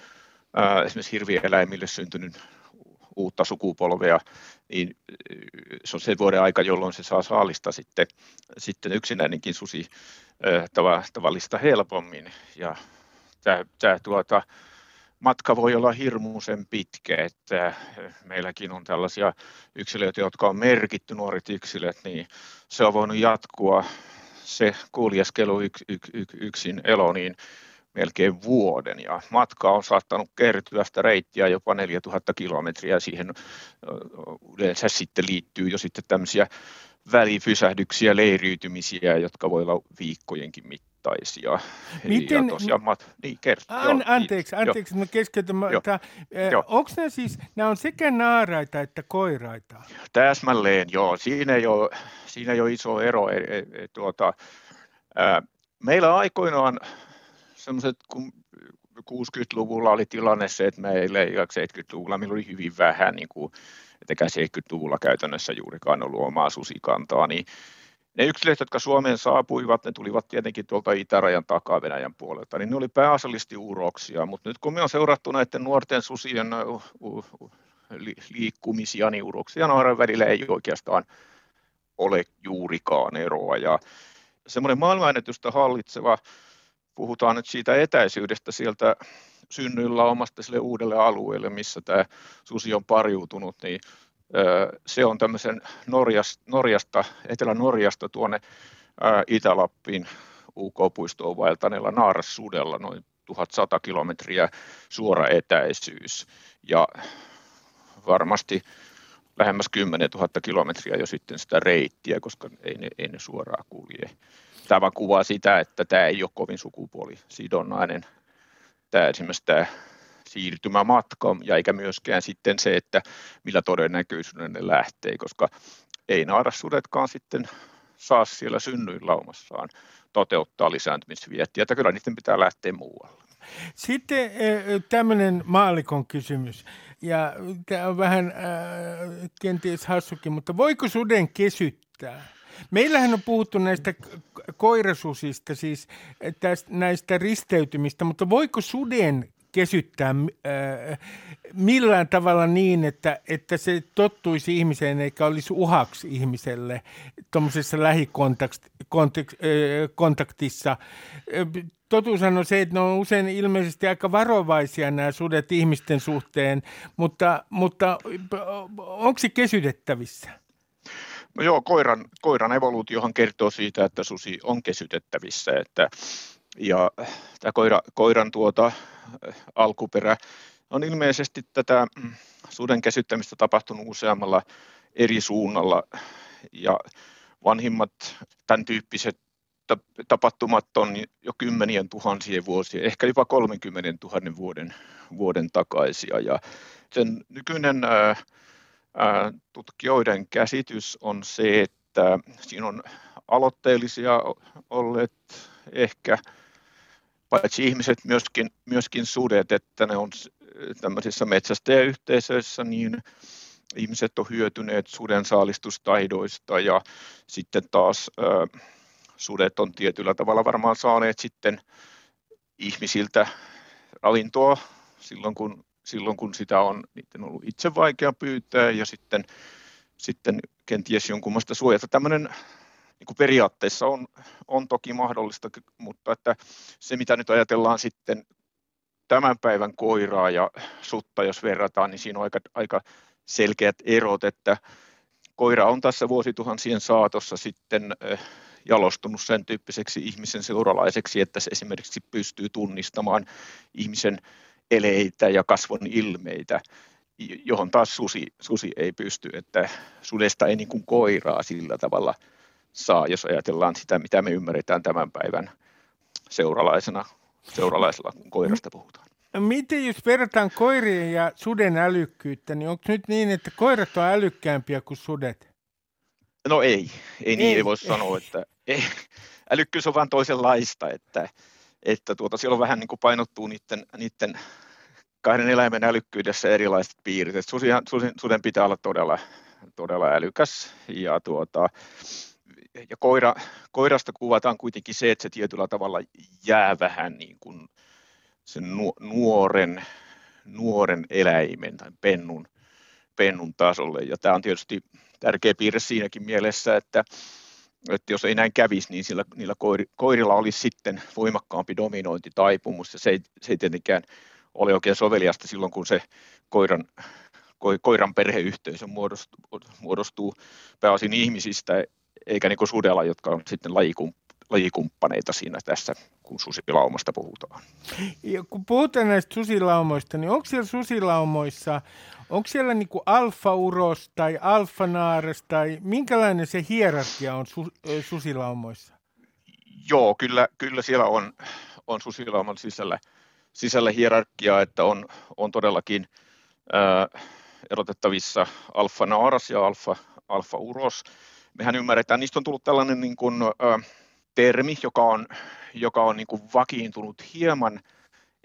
esimerkiksi hirvieläimille syntynyt uutta sukupolvea, niin se on se vuoden aika, jolloin se saa saalista sitten, sitten yksinäinenkin susi tavallista helpommin. Ja tämä, tämä tuota, matka voi olla hirmuisen pitkä, että meilläkin on tällaisia yksilöitä, jotka on merkitty nuoret yksilöt, niin se on voinut jatkua se kuljeskelu yks, yks, yks, yksin elo, niin melkein vuoden ja matka on saattanut kertyä sitä reittiä jopa 4000 kilometriä. Siihen yleensä sitten liittyy jo sitten tämmöisiä välipysähdyksiä, leiriytymisiä, jotka voi olla viikkojenkin mittaisia. Miten, ja tosiaan, mat, niin, kert, An, joo, anteeksi, niin, anteeksi, mä keskeytän. Onko ne siis, nämä on sekä naaraita että koiraita? Täsmälleen, joo. Siinä ei ole, siinä ei ole iso ero. E, e, e, tuota, ää, meillä aikoinaan semmoiset, kun 60-luvulla oli tilanne se, että meillä ei 70-luvulla meillä oli hyvin vähän, niin kuin, että 70-luvulla käytännössä juurikaan ollut omaa susikantaa, niin ne yksilöt, jotka Suomeen saapuivat, ne tulivat tietenkin tuolta itärajan takaa Venäjän puolelta, niin ne oli pääasiallisesti uroksia, mutta nyt kun me on seurattu näiden nuorten susien liikkumisia, niin uroksia ja välillä ei oikeastaan ole juurikaan eroa. Ja semmoinen maailmanennätystä hallitseva puhutaan nyt siitä etäisyydestä sieltä omasta sille uudelle alueelle, missä tämä susi on pariutunut, niin se on tämmöisen Norjasta, Norjasta Etelä-Norjasta tuonne Itä-Lappiin UK-puistoon vaeltaneella naarassudella noin 1100 kilometriä suora etäisyys. Ja varmasti lähemmäs 10 000 kilometriä jo sitten sitä reittiä, koska ei ne, ei ne suoraan kulje. Tämä kuvaa sitä, että tämä ei ole kovin sukupuolisidonnainen, tämä esimerkiksi tämä siirtymämatka, ja eikä myöskään sitten se, että millä todennäköisyydellä ne lähtee, koska ei naarasudetkaan sitten saa siellä synnyin-laumassaan toteuttaa lisääntymisviettiä, että kyllä niiden pitää lähteä muualle. Sitten tämmöinen maalikon kysymys, ja tämä on vähän äh, kenties hassukin, mutta voiko suden kesyttää? Meillähän on puhuttu näistä koirasusista, siis tästä, näistä risteytymistä, mutta voiko suden kesyttää äh, millään tavalla niin, että, että se tottuisi ihmiseen eikä olisi uhaksi ihmiselle tuommoisessa lähikontaktissa. Äh, totuushan on se, että ne on usein ilmeisesti aika varovaisia nämä sudet ihmisten suhteen, mutta, mutta onko se kesytettävissä? No joo, koiran, koiran evoluutiohan kertoo siitä, että susi on kesytettävissä, että, ja tämä koira, koiran tuota, alkuperä on ilmeisesti tätä mm, suden kesyttämistä tapahtunut useammalla eri suunnalla, ja vanhimmat tämän tyyppiset tapahtumat on jo kymmenien tuhansien vuosien, ehkä jopa 30 000 vuoden, vuoden takaisia. Ja sen nykyinen äh, tutkijoiden käsitys on se, että siinä on aloitteellisia olleet ehkä paitsi ihmiset myöskin, myöskin sudet, että ne on tämmöisissä metsästäjäyhteisöissä, niin ihmiset on hyötyneet suden saalistustaidoista ja sitten taas äh, sudet on tietyllä tavalla varmaan saaneet sitten ihmisiltä ravintoa silloin, kun silloin, kun sitä on niiden ollut itse vaikea pyytää ja sitten, sitten kenties jonkunlaista suojata. Tämmöinen niin kuin periaatteessa on, on toki mahdollista, mutta että se mitä nyt ajatellaan sitten tämän päivän koiraa ja sutta, jos verrataan, niin siinä on aika, aika selkeät erot, että koira on tässä vuosituhansien saatossa sitten jalostunut sen tyyppiseksi ihmisen seuralaiseksi, että se esimerkiksi pystyy tunnistamaan ihmisen eleitä ja kasvon ilmeitä, johon taas susi, susi ei pysty, että sudesta ei niin kuin koiraa sillä tavalla saa, jos ajatellaan sitä, mitä me ymmärretään tämän päivän seuralaisena, seuralaisella, kun koirasta puhutaan. miten jos verrataan koirien ja suden älykkyyttä, niin onko nyt niin, että koirat on älykkäämpiä kuin sudet? No ei, ei, ei. niin ei voi sanoa, että ei. älykkyys on vain toisenlaista, että, että tuota, siellä on vähän niin kuin painottuu niiden, niiden kahden eläimen älykkyydessä erilaiset piirteet. Susihan, suden pitää olla todella, todella älykäs ja, tuota, ja koira, koirasta kuvataan kuitenkin se, että se tietyllä tavalla jää vähän niin kuin sen nuoren, nuoren eläimen tai pennun, pennun tasolle. Ja tämä on tietysti tärkeä piirre siinäkin mielessä, että, että jos ei näin kävisi, niin sillä, niillä koirilla olisi sitten voimakkaampi dominointitaipumus, ja se ei, se ei tietenkään ole oikein soveliasta silloin, kun se koiran, ko, koiran perheyhteisö muodostuu, muodostuu pääosin ihmisistä, eikä niin kuin sudella, jotka on sitten lajikumppia lajikumppaneita siinä tässä, kun susilaumasta puhutaan. Ja kun puhutaan näistä susilaumoista, niin onko siellä susilaumoissa, onko siellä niin kuin alfa-uros tai alfanaares tai minkälainen se hierarkia on su, susilaumoissa? Joo, kyllä, kyllä siellä on, on susilauman sisällä, sisällä hierarkia, että on, on todellakin ää, erotettavissa alfa-naaras ja alfa, alfa-uros. Mehän ymmärretään, niistä on tullut tällainen niin kuin, ää, termi, joka on, joka on niin kuin vakiintunut hieman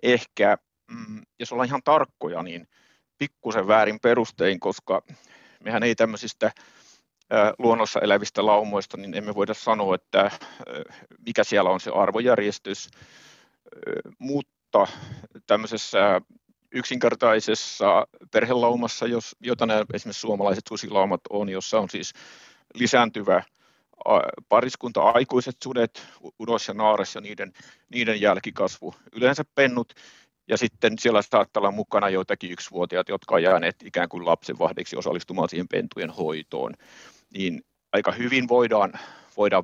ehkä, mm, jos ollaan ihan tarkkoja, niin pikkusen väärin perustein, koska mehän ei tämmöisistä luonnossa elävistä laumoista, niin emme voida sanoa, että mikä siellä on se arvojärjestys, mutta tämmöisessä yksinkertaisessa perhelaumassa, jos, jota nämä esimerkiksi suomalaiset susilaumat on, jossa on siis lisääntyvä pariskunta aikuiset sudet, udos ja naares ja niiden, niiden jälkikasvu, yleensä pennut, ja sitten siellä saattaa olla mukana joitakin yksivuotiaat, jotka ovat jääneet ikään kuin lapsenvahdeksi osallistumaan siihen pentujen hoitoon, niin aika hyvin voidaan, voidaan,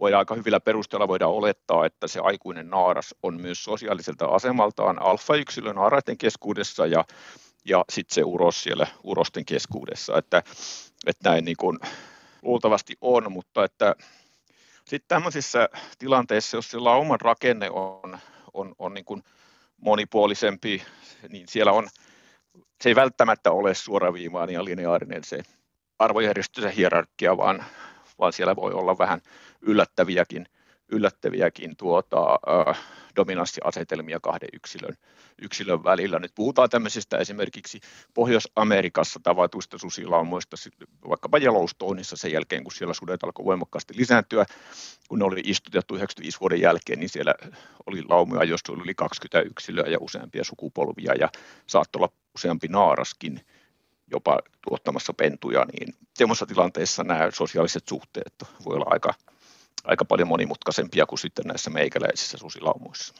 voidaan aika hyvillä perusteella voidaan olettaa, että se aikuinen naaras on myös sosiaaliselta asemaltaan alfa-yksilön naaraiden keskuudessa ja, ja sitten se uros siellä urosten keskuudessa, että, että näin niin kuin luultavasti on, mutta että sitten tämmöisissä tilanteissa, jos sillä oman rakenne on, on, on niin kuin monipuolisempi, niin siellä on, se ei välttämättä ole suoraviivainen ja lineaarinen se arvojärjestys ja hierarkia, vaan, vaan siellä voi olla vähän yllättäviäkin, yllättäviäkin tuota, äh, dominanssiasetelmia kahden yksilön, yksilön välillä. Nyt puhutaan tämmöisistä esimerkiksi Pohjois-Amerikassa tavatuista susilaumoista, vaikkapa Yellowstoneissa sen jälkeen, kun siellä sudet alkoi voimakkaasti lisääntyä, kun ne oli istutettu 95 vuoden jälkeen, niin siellä oli laumoja, joista oli yli 20 yksilöä ja useampia sukupolvia ja saattoi olla useampi naaraskin jopa tuottamassa pentuja, niin semmoisessa tilanteessa nämä sosiaaliset suhteet voi olla aika aika paljon monimutkaisempia kuin sitten näissä meikäläisissä susilaumoissa.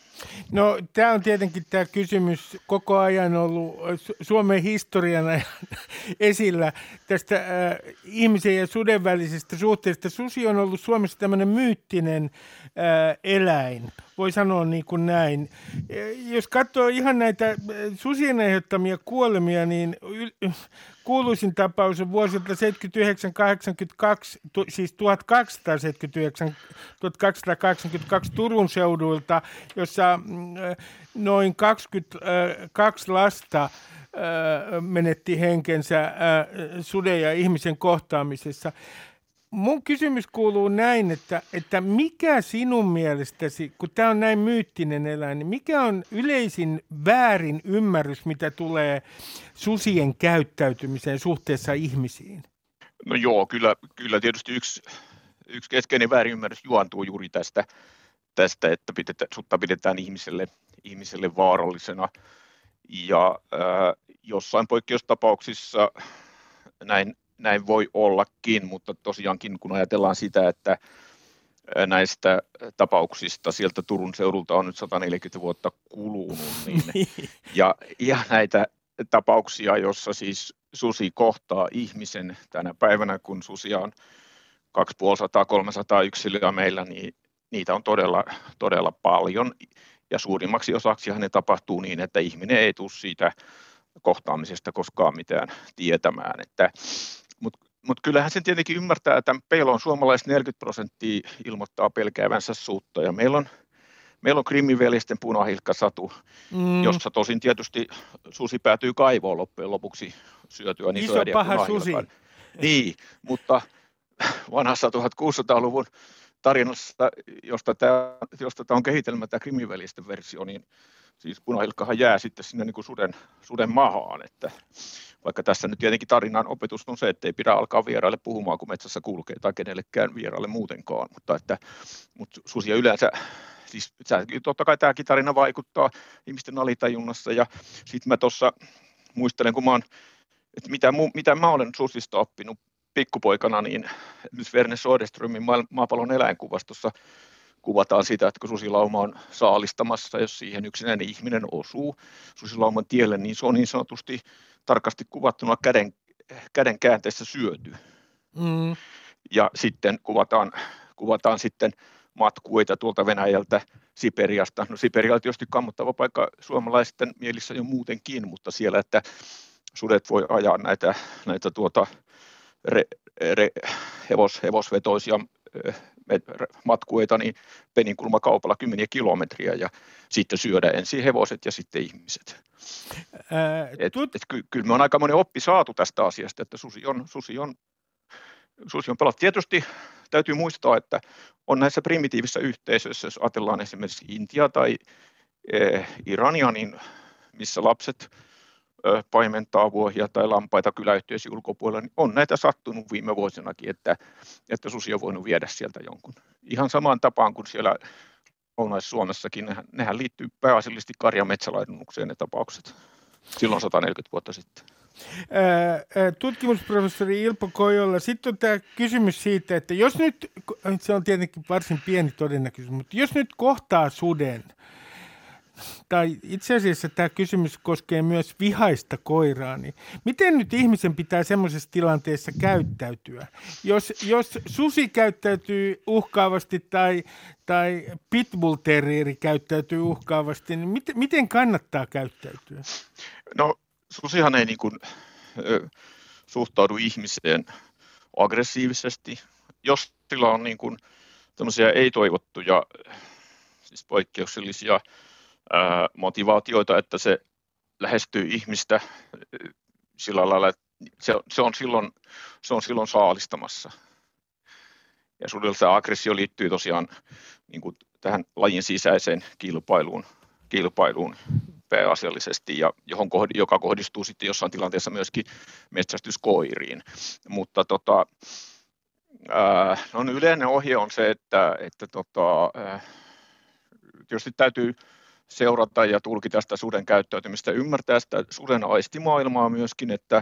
No tämä on tietenkin tämä kysymys koko ajan ollut Suomen historiana esillä tästä äh, ihmisen ja suden välisestä suhteesta. Susi on ollut Suomessa tämmöinen myyttinen äh, eläin, voi sanoa niin kuin näin. Jos katsoo ihan näitä susien aiheuttamia kuolemia, niin kuuluisin tapaus on vuosilta 79-82, siis 1279 1282 Turun seuduilta, jossa mm, noin 22 lasta äh, menetti henkensä äh, suden ja ihmisen kohtaamisessa. Mun kysymys kuuluu näin, että, että mikä sinun mielestäsi, kun tämä on näin myyttinen eläin, niin mikä on yleisin väärin ymmärrys, mitä tulee susien käyttäytymiseen suhteessa ihmisiin? No joo, kyllä, kyllä tietysti yksi, yksi keskeinen väärinymmärrys juontuu juuri tästä, tästä että pidetään, sutta pidetään ihmiselle, ihmiselle vaarallisena. Ja äh, jossain poikkeustapauksissa näin näin voi ollakin, mutta tosiaankin kun ajatellaan sitä, että näistä tapauksista sieltä Turun seudulta on nyt 140 vuotta kulunut, niin, niin, ja, ja näitä tapauksia, jossa siis susi kohtaa ihmisen tänä päivänä, kun susia on 250-300 yksilöä meillä, niin niitä on todella, todella paljon. Ja suurimmaksi osaksi ne tapahtuu niin, että ihminen ei tule siitä kohtaamisesta koskaan mitään tietämään. Että mutta mut kyllähän sen tietenkin ymmärtää, että on suomalaiset 40 prosenttia ilmoittaa pelkäävänsä suutta ja meillä on, Meillä on Krimmiveljesten punahilkkasatu, mm. jossa tosin tietysti susi päätyy kaivoon loppujen lopuksi syötyä niitä Iso paha susi. Niin, mutta vanhassa 1600-luvun tarinassa, josta tämä, josta tämä on kehitelmä, tämä krimivelisten versio, niin siis punahilkkahan jää sitten sinne niin kuin suden, suden mahaan, että vaikka tässä nyt tietenkin tarinan opetus on se, että ei pidä alkaa vieraille puhumaan, kun metsässä kulkee tai kenellekään vieraille muutenkaan, mutta että mutta susia yleensä, siis totta kai tämäkin tarina vaikuttaa ihmisten alitajunnassa ja sitten mä tuossa muistelen, kun mä oon, että mitä, mitä mä olen susista oppinut pikkupoikana, niin esimerkiksi Verne Soderströmin maapallon eläinkuvastossa kuvataan sitä, että kun susilauma on saalistamassa, jos siihen yksinäinen ihminen osuu susilauman tielle, niin se on niin sanotusti tarkasti kuvattuna käden, käden käänteessä syöty. Mm. Ja sitten kuvataan, kuvataan sitten matkuita tuolta Venäjältä Siperiasta. No Siperia on tietysti kammottava paikka suomalaisten mielissä jo muutenkin, mutta siellä, että sudet voi ajaa näitä, näitä tuota, re, re, hevos, hevosvetoisia matkueita niin peninkulmakaupalla kymmeniä kilometriä ja sitten syödä ensin hevoset ja sitten ihmiset. Ää, et, tut... et, ky, kyllä me on aika monen oppi saatu tästä asiasta, että susi on, susi on, susi on pelattu. Tietysti täytyy muistaa, että on näissä primitiivissä yhteisöissä, jos ajatellaan esimerkiksi Intia tai eh, Irania, niin missä lapset paimentaa vuohia tai lampaita kyläyhtiöisi ulkopuolella, niin on näitä sattunut viime vuosinakin, että, että susi on voinut viedä sieltä jonkun. Ihan samaan tapaan kuin siellä Lounais-Suomessakin, nehän, nehän liittyy pääasiallisesti karjametsälaidunnukseen ne tapaukset silloin 140 vuotta sitten. Tutkimusprofessori Ilpo Kojolla, sitten on tämä kysymys siitä, että jos nyt, se on tietenkin varsin pieni todennäköisyys, mutta jos nyt kohtaa suden – tai itse asiassa tämä kysymys koskee myös vihaista koiraa, niin miten nyt ihmisen pitää semmoisessa tilanteessa käyttäytyä? Jos, jos susi käyttäytyy uhkaavasti tai, tai pitbull terrieri käyttäytyy uhkaavasti, niin miten, miten kannattaa käyttäytyä? No susihan ei niin kuin, ö, suhtaudu ihmiseen aggressiivisesti. Jos sillä on niin kuin, ei-toivottuja, siis poikkeuksellisia motivaatioita, että se lähestyy ihmistä sillä lailla, että se, se, on, silloin, se on silloin saalistamassa. Ja sudella tämä aggressio liittyy tosiaan niin kuin tähän lajin sisäiseen kilpailuun, kilpailuun pääasiallisesti, ja johon, joka kohdistuu sitten jossain tilanteessa myöskin metsästyskoiriin. Mutta tota, ää, no, yleinen ohje on se, että, että tota, ää, tietysti täytyy seurata ja tulkita sitä suden käyttäytymistä, ymmärtää sitä suden aistimaailmaa myöskin, että,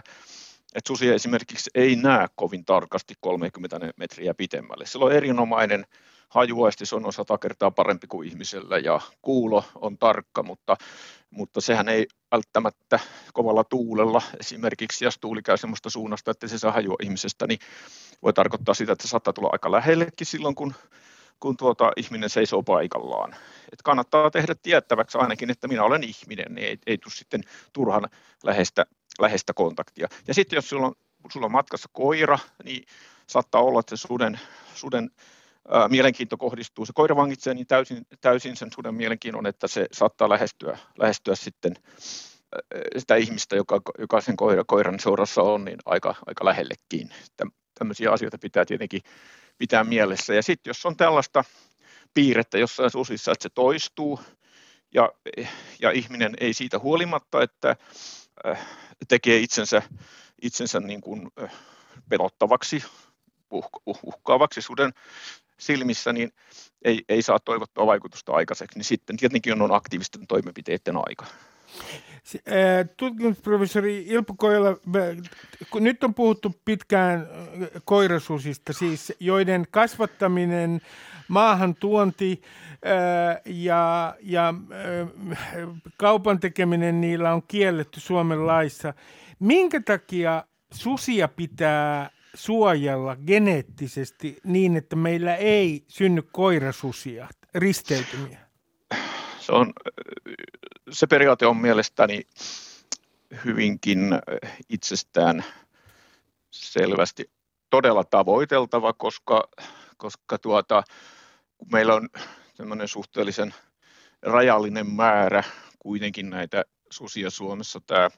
että susi esimerkiksi ei näe kovin tarkasti 30 metriä pitemmälle. Sillä on erinomainen hajuaisti, se on sata kertaa parempi kuin ihmisellä ja kuulo on tarkka, mutta, mutta sehän ei välttämättä kovalla tuulella esimerkiksi, jos tuuli käy sellaista suunnasta, että se saa hajua ihmisestä, niin voi tarkoittaa sitä, että se saattaa tulla aika lähellekin silloin, kun kun tuota, ihminen seisoo paikallaan. Et kannattaa tehdä tiettäväksi ainakin, että minä olen ihminen, niin ei, ei tule sitten turhan läheistä, läheistä kontaktia. Ja sitten jos sulla on, sulla on matkassa koira, niin saattaa olla, että se suden, suden ää, mielenkiinto kohdistuu, se koira vangitsee niin täysin, täysin sen suden mielenkiinnon, että se saattaa lähestyä, lähestyä sitten sitä ihmistä, joka, joka sen koira, koiran seurassa on, niin aika, aika lähellekin. Tämmöisiä asioita pitää tietenkin pitää mielessä. Ja sitten jos on tällaista piirrettä jossain susissa, että se toistuu ja, ja ihminen ei siitä huolimatta, että äh, tekee itsensä, itsensä niin kuin, äh, pelottavaksi, uh, uh, uhkaavaksi suden silmissä, niin ei, ei saa toivottua vaikutusta aikaiseksi, niin sitten tietenkin on aktiivisten toimenpiteiden aika. Tutkimusprofessori Ilpo Kojola, nyt on puhuttu pitkään koirasusista, siis joiden kasvattaminen, maahan tuonti ja, ja kaupan tekeminen niillä on kielletty Suomen laissa. Minkä takia susia pitää suojella geneettisesti niin, että meillä ei synny koirasusia, risteytymiä? Se on se periaate on mielestäni hyvinkin itsestään selvästi todella tavoiteltava, koska, koska tuota, kun meillä on tämmöinen suhteellisen rajallinen määrä kuitenkin näitä susia Suomessa. Tämä,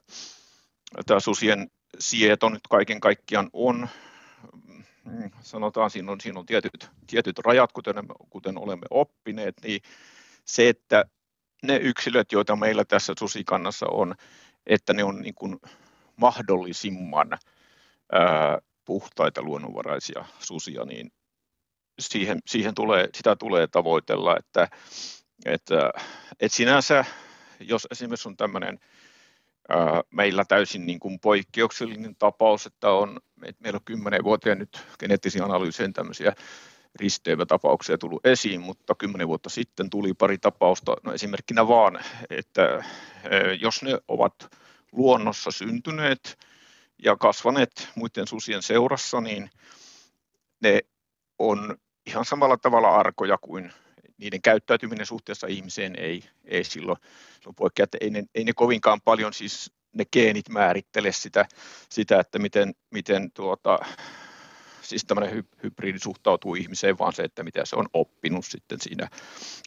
tämä susien sieto nyt kaiken kaikkiaan on, mm, sanotaan siinä on, siinä on tietyt, tietyt rajat, kuten, kuten olemme oppineet, niin se, että ne yksilöt, joita meillä tässä susikannassa on, että ne on niin kuin mahdollisimman ää, puhtaita luonnonvaraisia susia, niin siihen, siihen tulee, sitä tulee tavoitella, että, että, että sinänsä, jos esimerkiksi on tämmöinen meillä täysin niin kuin poikkeuksellinen tapaus, että on, että meillä on kymmenen vuotia nyt geneettisiä analyysien tämmöisiä risteyvätapauksia tullut esiin, mutta kymmenen vuotta sitten tuli pari tapausta, no esimerkkinä vaan, että jos ne ovat luonnossa syntyneet ja kasvaneet muiden susien seurassa, niin ne on ihan samalla tavalla arkoja kuin niiden käyttäytyminen suhteessa ihmiseen ei, ei silloin, silloin poikkea, että ei ne, ei ne kovinkaan paljon siis ne geenit määrittele sitä, sitä että miten, miten tuota, siis tämmöinen hy, hybridi suhtautuu ihmiseen, vaan se, että mitä se on oppinut sitten siinä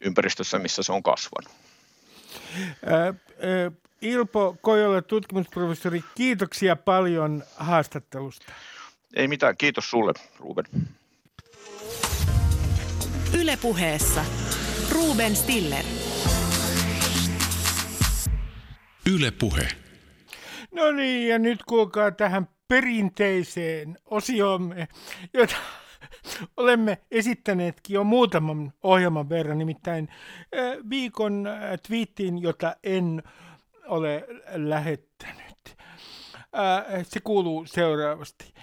ympäristössä, missä se on kasvanut. Ää, ää, Ilpo Kojola, tutkimusprofessori, kiitoksia paljon haastattelusta. Ei mitään, kiitos sulle, Ruben. Ylepuheessa Ruben Stiller. Ylepuhe. No niin, ja nyt kuulkaa tähän perinteiseen osiomme, jota olemme esittäneetkin jo muutaman ohjelman verran, nimittäin viikon twiittiin, jota en ole lähettänyt. Se kuuluu seuraavasti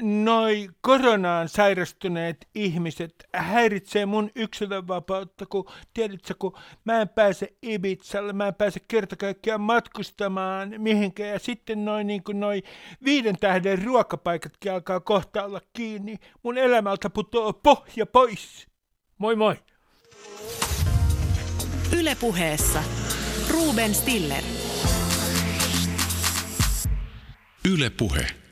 noi koronaan sairastuneet ihmiset häiritsee mun yksilönvapautta, kun tiedätkö, kun mä en pääse Ibizalle, mä en pääse kerta kaikkiaan matkustamaan mihinkään, ja sitten noin niin kuin noi viiden tähden ruokapaikatkin alkaa kohta olla kiinni. Mun elämältä putoaa pohja pois. Moi moi! Ylepuheessa Ruben Stiller. Ylepuhe.